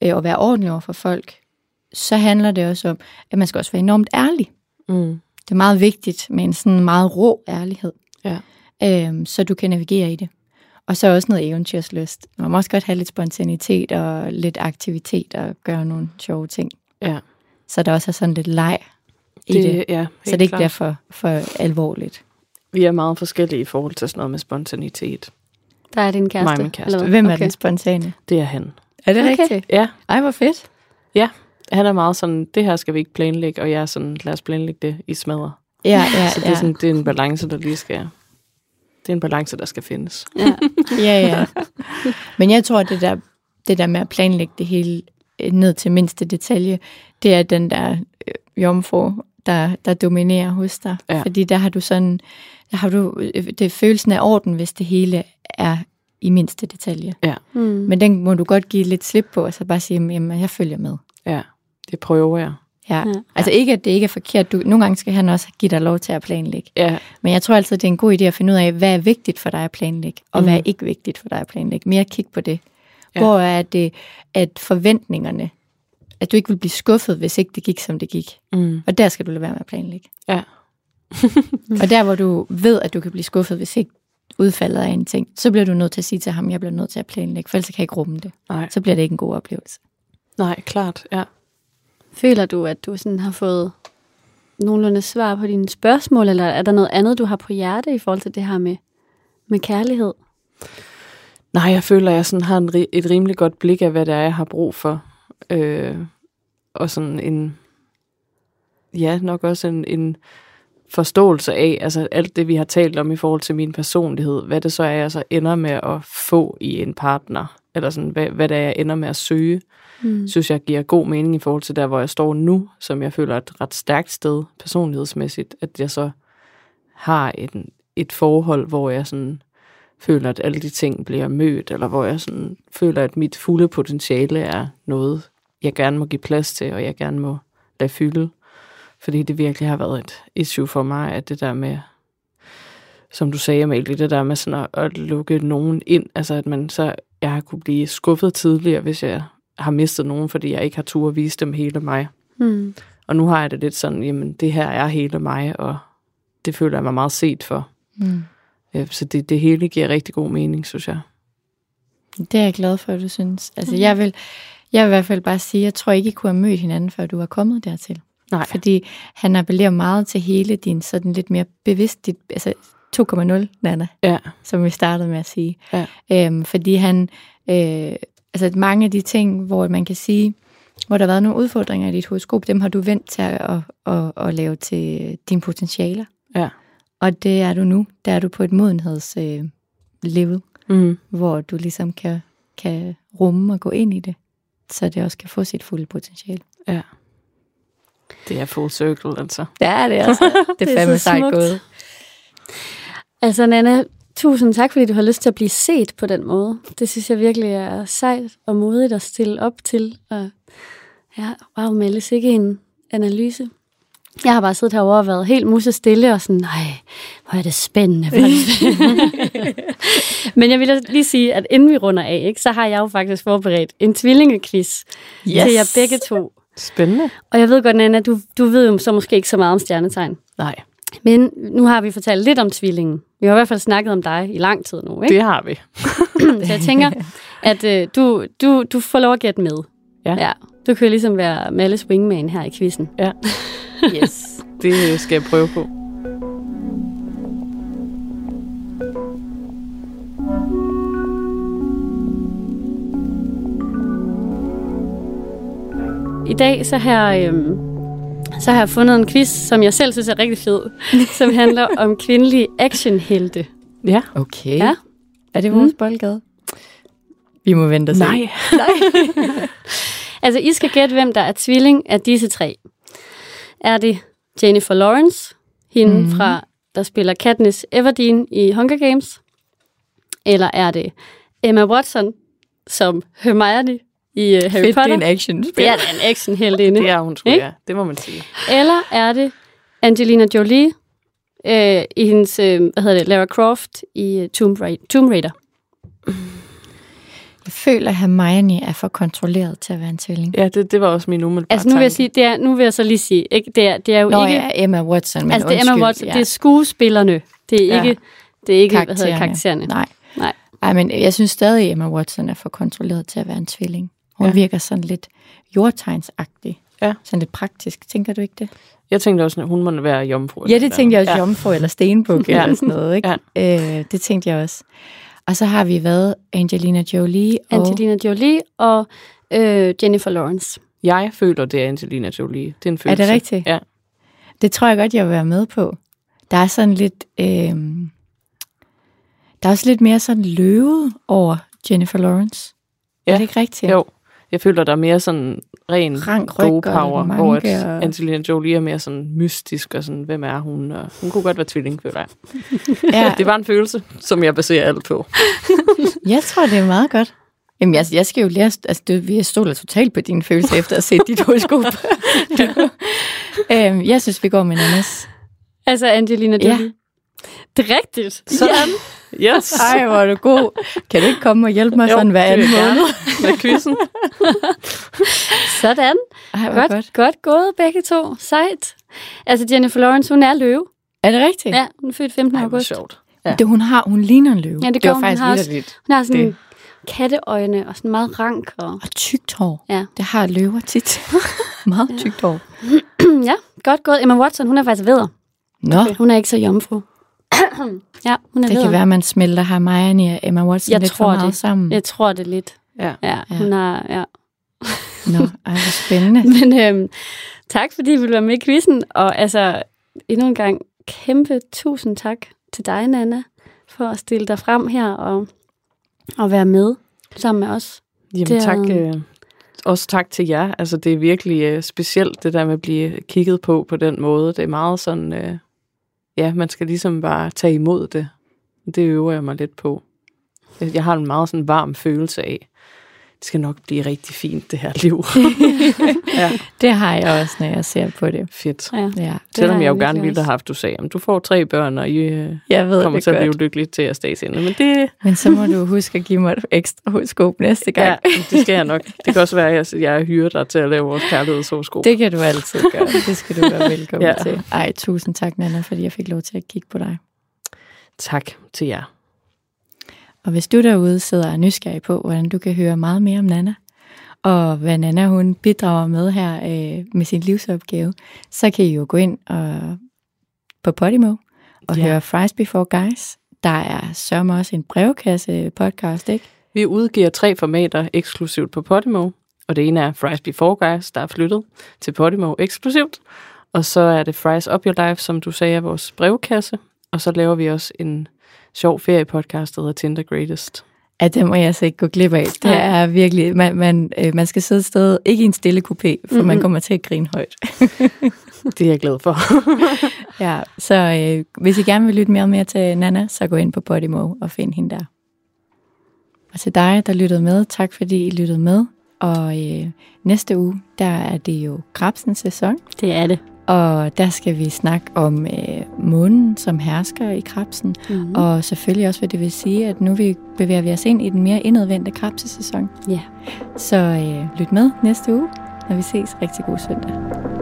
øh, at være ordentlig over for folk, så handler det også om, at man skal også være enormt ærlig. Mm. Det er meget vigtigt med en sådan meget rå ærlighed, Ja. øhm, så du kan navigere i det. Og så også noget eventyrslyst. Man må også godt have lidt spontanitet og lidt aktivitet og gøre nogle sjove ting. Ja. Så der også er sådan lidt leg i det, det Ja, så det ikke klart. bliver for, for alvorligt. Vi er meget forskellige i forhold til sådan noget med spontanitet. Der er din kæreste. Mig min kæreste. eller? Hvem er okay. den spontane? Det er han. Er det Okay. rigtigt? Ja, Ej, hvor fedt. han er meget sådan, det her skal vi ikke planlægge, og jeg er sådan, lad os planlægge det i smadre. Ja, ja, Så det ja. er, sådan, det er en balance, der lige skal... Det er en balance, der skal findes. Ja. ja, ja. Men jeg tror, det der, det der med at planlægge det hele ned til mindste detalje, det er den der øh, jomfru, der, der dominerer hos dig. Ja. Fordi der har du sådan, der har du øh, det er følelsen af orden, hvis det hele er i mindste detalje. Mm. Men den må du godt give lidt slip på, og så bare sige, jamen, jeg følger med. Ja, det prøver jeg. Ja. Ja. ja. Altså ikke, at det ikke er forkert. Du, nogle gange skal han også give dig lov til at planlægge. Ja, Men jeg tror altid, det er en god idé at finde ud af, hvad er vigtigt for dig at planlægge, og mm. hvad er ikke vigtigt for dig at planlægge. Mere kig på det. Ja. Hvor er det, at forventningerne, at du ikke vil blive skuffet, hvis ikke det gik, som det gik. mm. Og der skal du lade være med at planlægge. ja. Og der, hvor du ved, at du kan blive skuffet, hvis ikke udfaldet af en ting, så bliver du nødt til at sige til ham, jeg bliver nødt til at planlægge, for ellers kan jeg ikke rumme det. Nej, Så bliver det ikke en god oplevelse. nej, klart, ja. Føler du, at du sådan har fået nogenlunde svar på dine spørgsmål, eller er der noget andet, du har på hjerte i forhold til det her med, med kærlighed? Nej, jeg føler, at jeg sådan har en, et rimelig godt blik af, hvad det er, jeg har brug for. Øh, og sådan en, ja, nok også en, en forståelse af, altså alt det, vi har talt om i forhold til min personlighed, hvad det så er, jeg så ender med at få i en partner, eller sådan, hvad, hvad det er, jeg ender med at søge, mm. synes jeg giver god mening i forhold til der, hvor jeg står nu, som jeg føler er et ret stærkt sted, personlighedsmæssigt, at jeg så har et, et forhold, hvor jeg sådan føler, at alle de ting bliver mødt, eller hvor jeg sådan føler, at mit fulde potentiale er noget, jeg gerne må give plads til, og jeg gerne må lade fylde. Fordi det virkelig har været et issue for mig, at det der med, som du sagde, Amalie, det der med sådan at, at lukke nogen ind, altså at man så, jeg har kunne blive skuffet tidligere, hvis jeg har mistet nogen, fordi jeg ikke har tur at vise dem hele mig. Mm. Og nu har jeg det lidt sådan, jamen det her er hele mig, og det føler jeg mig meget set for. Mm. Øh, Så det, det hele giver rigtig god mening, synes jeg. Det er jeg glad for, at du synes. Altså, jeg vil, jeg vil i hvert fald bare sige, jeg tror ikke, I kunne have mødt hinanden, før du var kommet dertil. Nej. Fordi han appellerer meget til hele din sådan lidt mere bevidst, dit, altså 2,0, Nana, Ja, som vi startede med at sige. Ja. Øhm, fordi han, øh, altså mange af de ting, hvor man kan sige, hvor der har været nogle udfordringer i dit horoskop, dem har du vendt til at, at, at, at lave til dine potentialer. ja. Og det er du nu. Der er du på et modenhedslevel, øh, level, Mm. hvor du ligesom kan, kan rumme og gå ind i det, så det også kan få sit fulde potentiale. ja. Det er full circle, altså. Det er det altså. Det er fandme sejt gået. Altså, Nana, tusind tak, fordi du har lyst til at blive set på den måde. Det synes jeg virkelig er sejt og modigt at stille op til. Og ja, wow, Melle, ikke en analyse. Jeg har bare siddet herovre og været helt musestille og sådan, nej, hvor er det spændende. Er det spændende. Men jeg vil lige sige, at inden vi runder af, ikke, så har jeg jo faktisk forberedt en tvillingequiz yes. til jer begge to. Spændende. Og jeg ved godt, Nana, du, du ved jo så måske ikke så meget om stjernetegn. Nej, Men nu har vi fortalt lidt om tvillingen. Vi har i hvert fald snakket om dig i lang tid nu, ikke? det har vi. Så jeg tænker, at øh, du, du, du får lov at gætte med. Ja. ja. Du kan jo ligesom være Malles wingman her i quizzen. Ja, Yes. det skal jeg prøve på. I dag så har, øhm, så har jeg fundet en quiz, som jeg selv synes er rigtig fed, som handler om kvindelige actionhelte. Ja. Okay. Ja. Er det vores mm. boldgade? Vi må vente og se. Nej. Altså, I skal gætte, hvem der er tvilling af disse tre. Er det Jennifer Lawrence, hende mm. fra, der spiller Katniss Everdeen i Hunger Games? Eller er det Emma Watson, som Hermione i uh, Harry Fedt, det Potter? er en action det er en actionheldinde. Det er hun sgu, ja. Det må man sige. Eller er det Angelina Jolie øh, i hendes, øh, hvad hedder det, Lara Croft i uh, Tomb, Ra- Tomb Raider? Jeg føler, at Hermione er for kontrolleret til at være en tvilling. Ja, det, det var også min umiddelbare Altså nu vil jeg sige, det er, nu vil jeg så lige sige, ikke, det, er, det er jo Nå ikke... ja, Emma Watson, men altså det er Emma Watson, ja. det er skuespillerne. Det er Ja. ikke, det er ikke hvad hedder karaktererne. Nej. Nej. Ej, men jeg synes stadig, at Emma Watson er for kontrolleret til at være en tvilling. Hun Ja. ja. virker sådan lidt jordtegnsagtig. Ja. Sådan lidt praktisk. Tænker du ikke det? Jeg tænkte også, at hun må være jomfru. Ja, det tænkte jeg også, Ja. ja. jomfru eller stenbuk Ja. eller sådan noget. Ikke? Ja. Øh, det tænkte jeg også. Og så har vi været Angelina Jolie og... Angelina Jolie og øh, Jennifer Lawrence. Jeg føler, det er Angelina Jolie. Det er en Er følelse. det rigtigt? Ja. Det tror jeg godt, jeg vil være med på. Der er sådan lidt... Øh, der er også lidt mere sådan løve over Jennifer Lawrence. Ja. Er det ikke rigtigt? Jo. Jeg føler, der er mere sådan ren Rank go power, manke hvor at Angelina Jolie er mere sådan mystisk, og sådan, hvem er hun? Og hun kunne godt være tvilling, føler jeg. Ja, Det var en følelse, som jeg baserer alt på. jeg tror, det er meget godt. Jamen, jeg, jeg skal jo lære... Altså, det, vi stoler totalt på dine følelser, efter at have set dit horoskop. øhm, jeg synes, vi går med Nannes. Altså Angelina Ja. Jolie. Det er rigtigt. Sådan. Yes. Ej, hvor er du god. Kan du ikke komme og hjælpe mig Jo, sådan hver anden måned? Med quizzen. Sådan. Ej, Godt, godt. godt gået begge to. Sejt. Altså Jennifer Lawrence, hun er løve. Er det rigtigt? Ja, hun er født 15. Ej, august. sjovt. Ja. Det, hun, har, hun ligner en løve. Ja, det det gør var hun. faktisk Hun har også- vitterligt. Hun har sådan Det- katteøjne og sådan meget rank. Og... Og tykt hår. Ja. Det har løver tit. meget tykt hår. ja, godt gået. Emma Watson, hun er faktisk vædder. Nå, Hun er ikke så jomfru. ja, hun er Det leder. kan være, at man smelter Hermione og Emma Watson Jeg lidt tror for meget det. sammen. Jeg tror det lidt. Ja. Ja, hun har, ja. Nå, ej, hvor spændende. Men øhm, tak, fordi I ville være med i quizzen. Og altså, endnu en gang, kæmpe tusind tak til dig, Nana, for at stille dig frem her og, og være med sammen med os. Jamen Det tak, øh, også tak til jer. Altså det er virkelig øh, specielt, det der med at blive kigget på på den måde. Det er meget sådan, øh, ja, man skal ligesom bare tage imod det. Det øver jeg mig lidt på. Jeg har en meget sådan varm følelse af, det skal nok blive rigtig fint, det her liv. ja, Det har jeg også, når jeg ser på det. fedt. Ja, Ja, Det Selvom jeg jo gerne ville have haft, du sagde, at du får tre børn, og I øh, jeg ved kommer det til at godt. blive lykkelige til at stay inde. Men det, Men så må du huske at give mig et ekstra horoskop næste gang. ja, det skal jeg nok. Det kan også være, at jeg, hyrer dig til at lave vores kærlighedshoroskop. Det kan du altid gøre. Det skal du være velkommen ja. til. Ej, tusind tak, Nana, fordi jeg fik lov til at kigge på dig. Tak til jer. Og hvis du derude sidder og er nysgerrig på, hvordan du kan høre meget mere om Nana, og hvad Nana hun bidrager med her øh, med sin livsopgave, så kan I jo gå ind og, på Podimo og Ja. høre Fries Before Guys. Der er sørme også en brevkasse podcast, ikke? Vi udgiver tre formater eksklusivt på Podimo, og det ene er Fries Before Guys, der er flyttet til Podimo eksklusivt, og så er det Fries Up Your Life, som du sagde er vores brevkasse, og så laver vi også en sjov feriepodcast, der hedder Tinder Greatest. Ja, det må jeg altså ikke gå glip af. Det er virkelig, man, man, øh, man skal sidde et sted, ikke i en stille kupé, for mm-hmm. man kommer til at grine højt. Det er jeg glad for. Ja, så øh, hvis I gerne vil lytte mere med til Nana, så gå ind på Podimo og find hende der. Og til dig, der lyttede med, tak fordi I lyttede med. Og øh, næste uge, der er det jo krabsens sæson, det er det. Og der skal vi snakke om øh, månen, som hersker i krabsen, Mm-hmm. og selvfølgelig også, hvad det vil sige, at nu vi bevæger vi os ind i den mere indadvendte krabsesæson. Ja. Så øh, lyt med næste uge, når vi ses. Rigtig god søndag.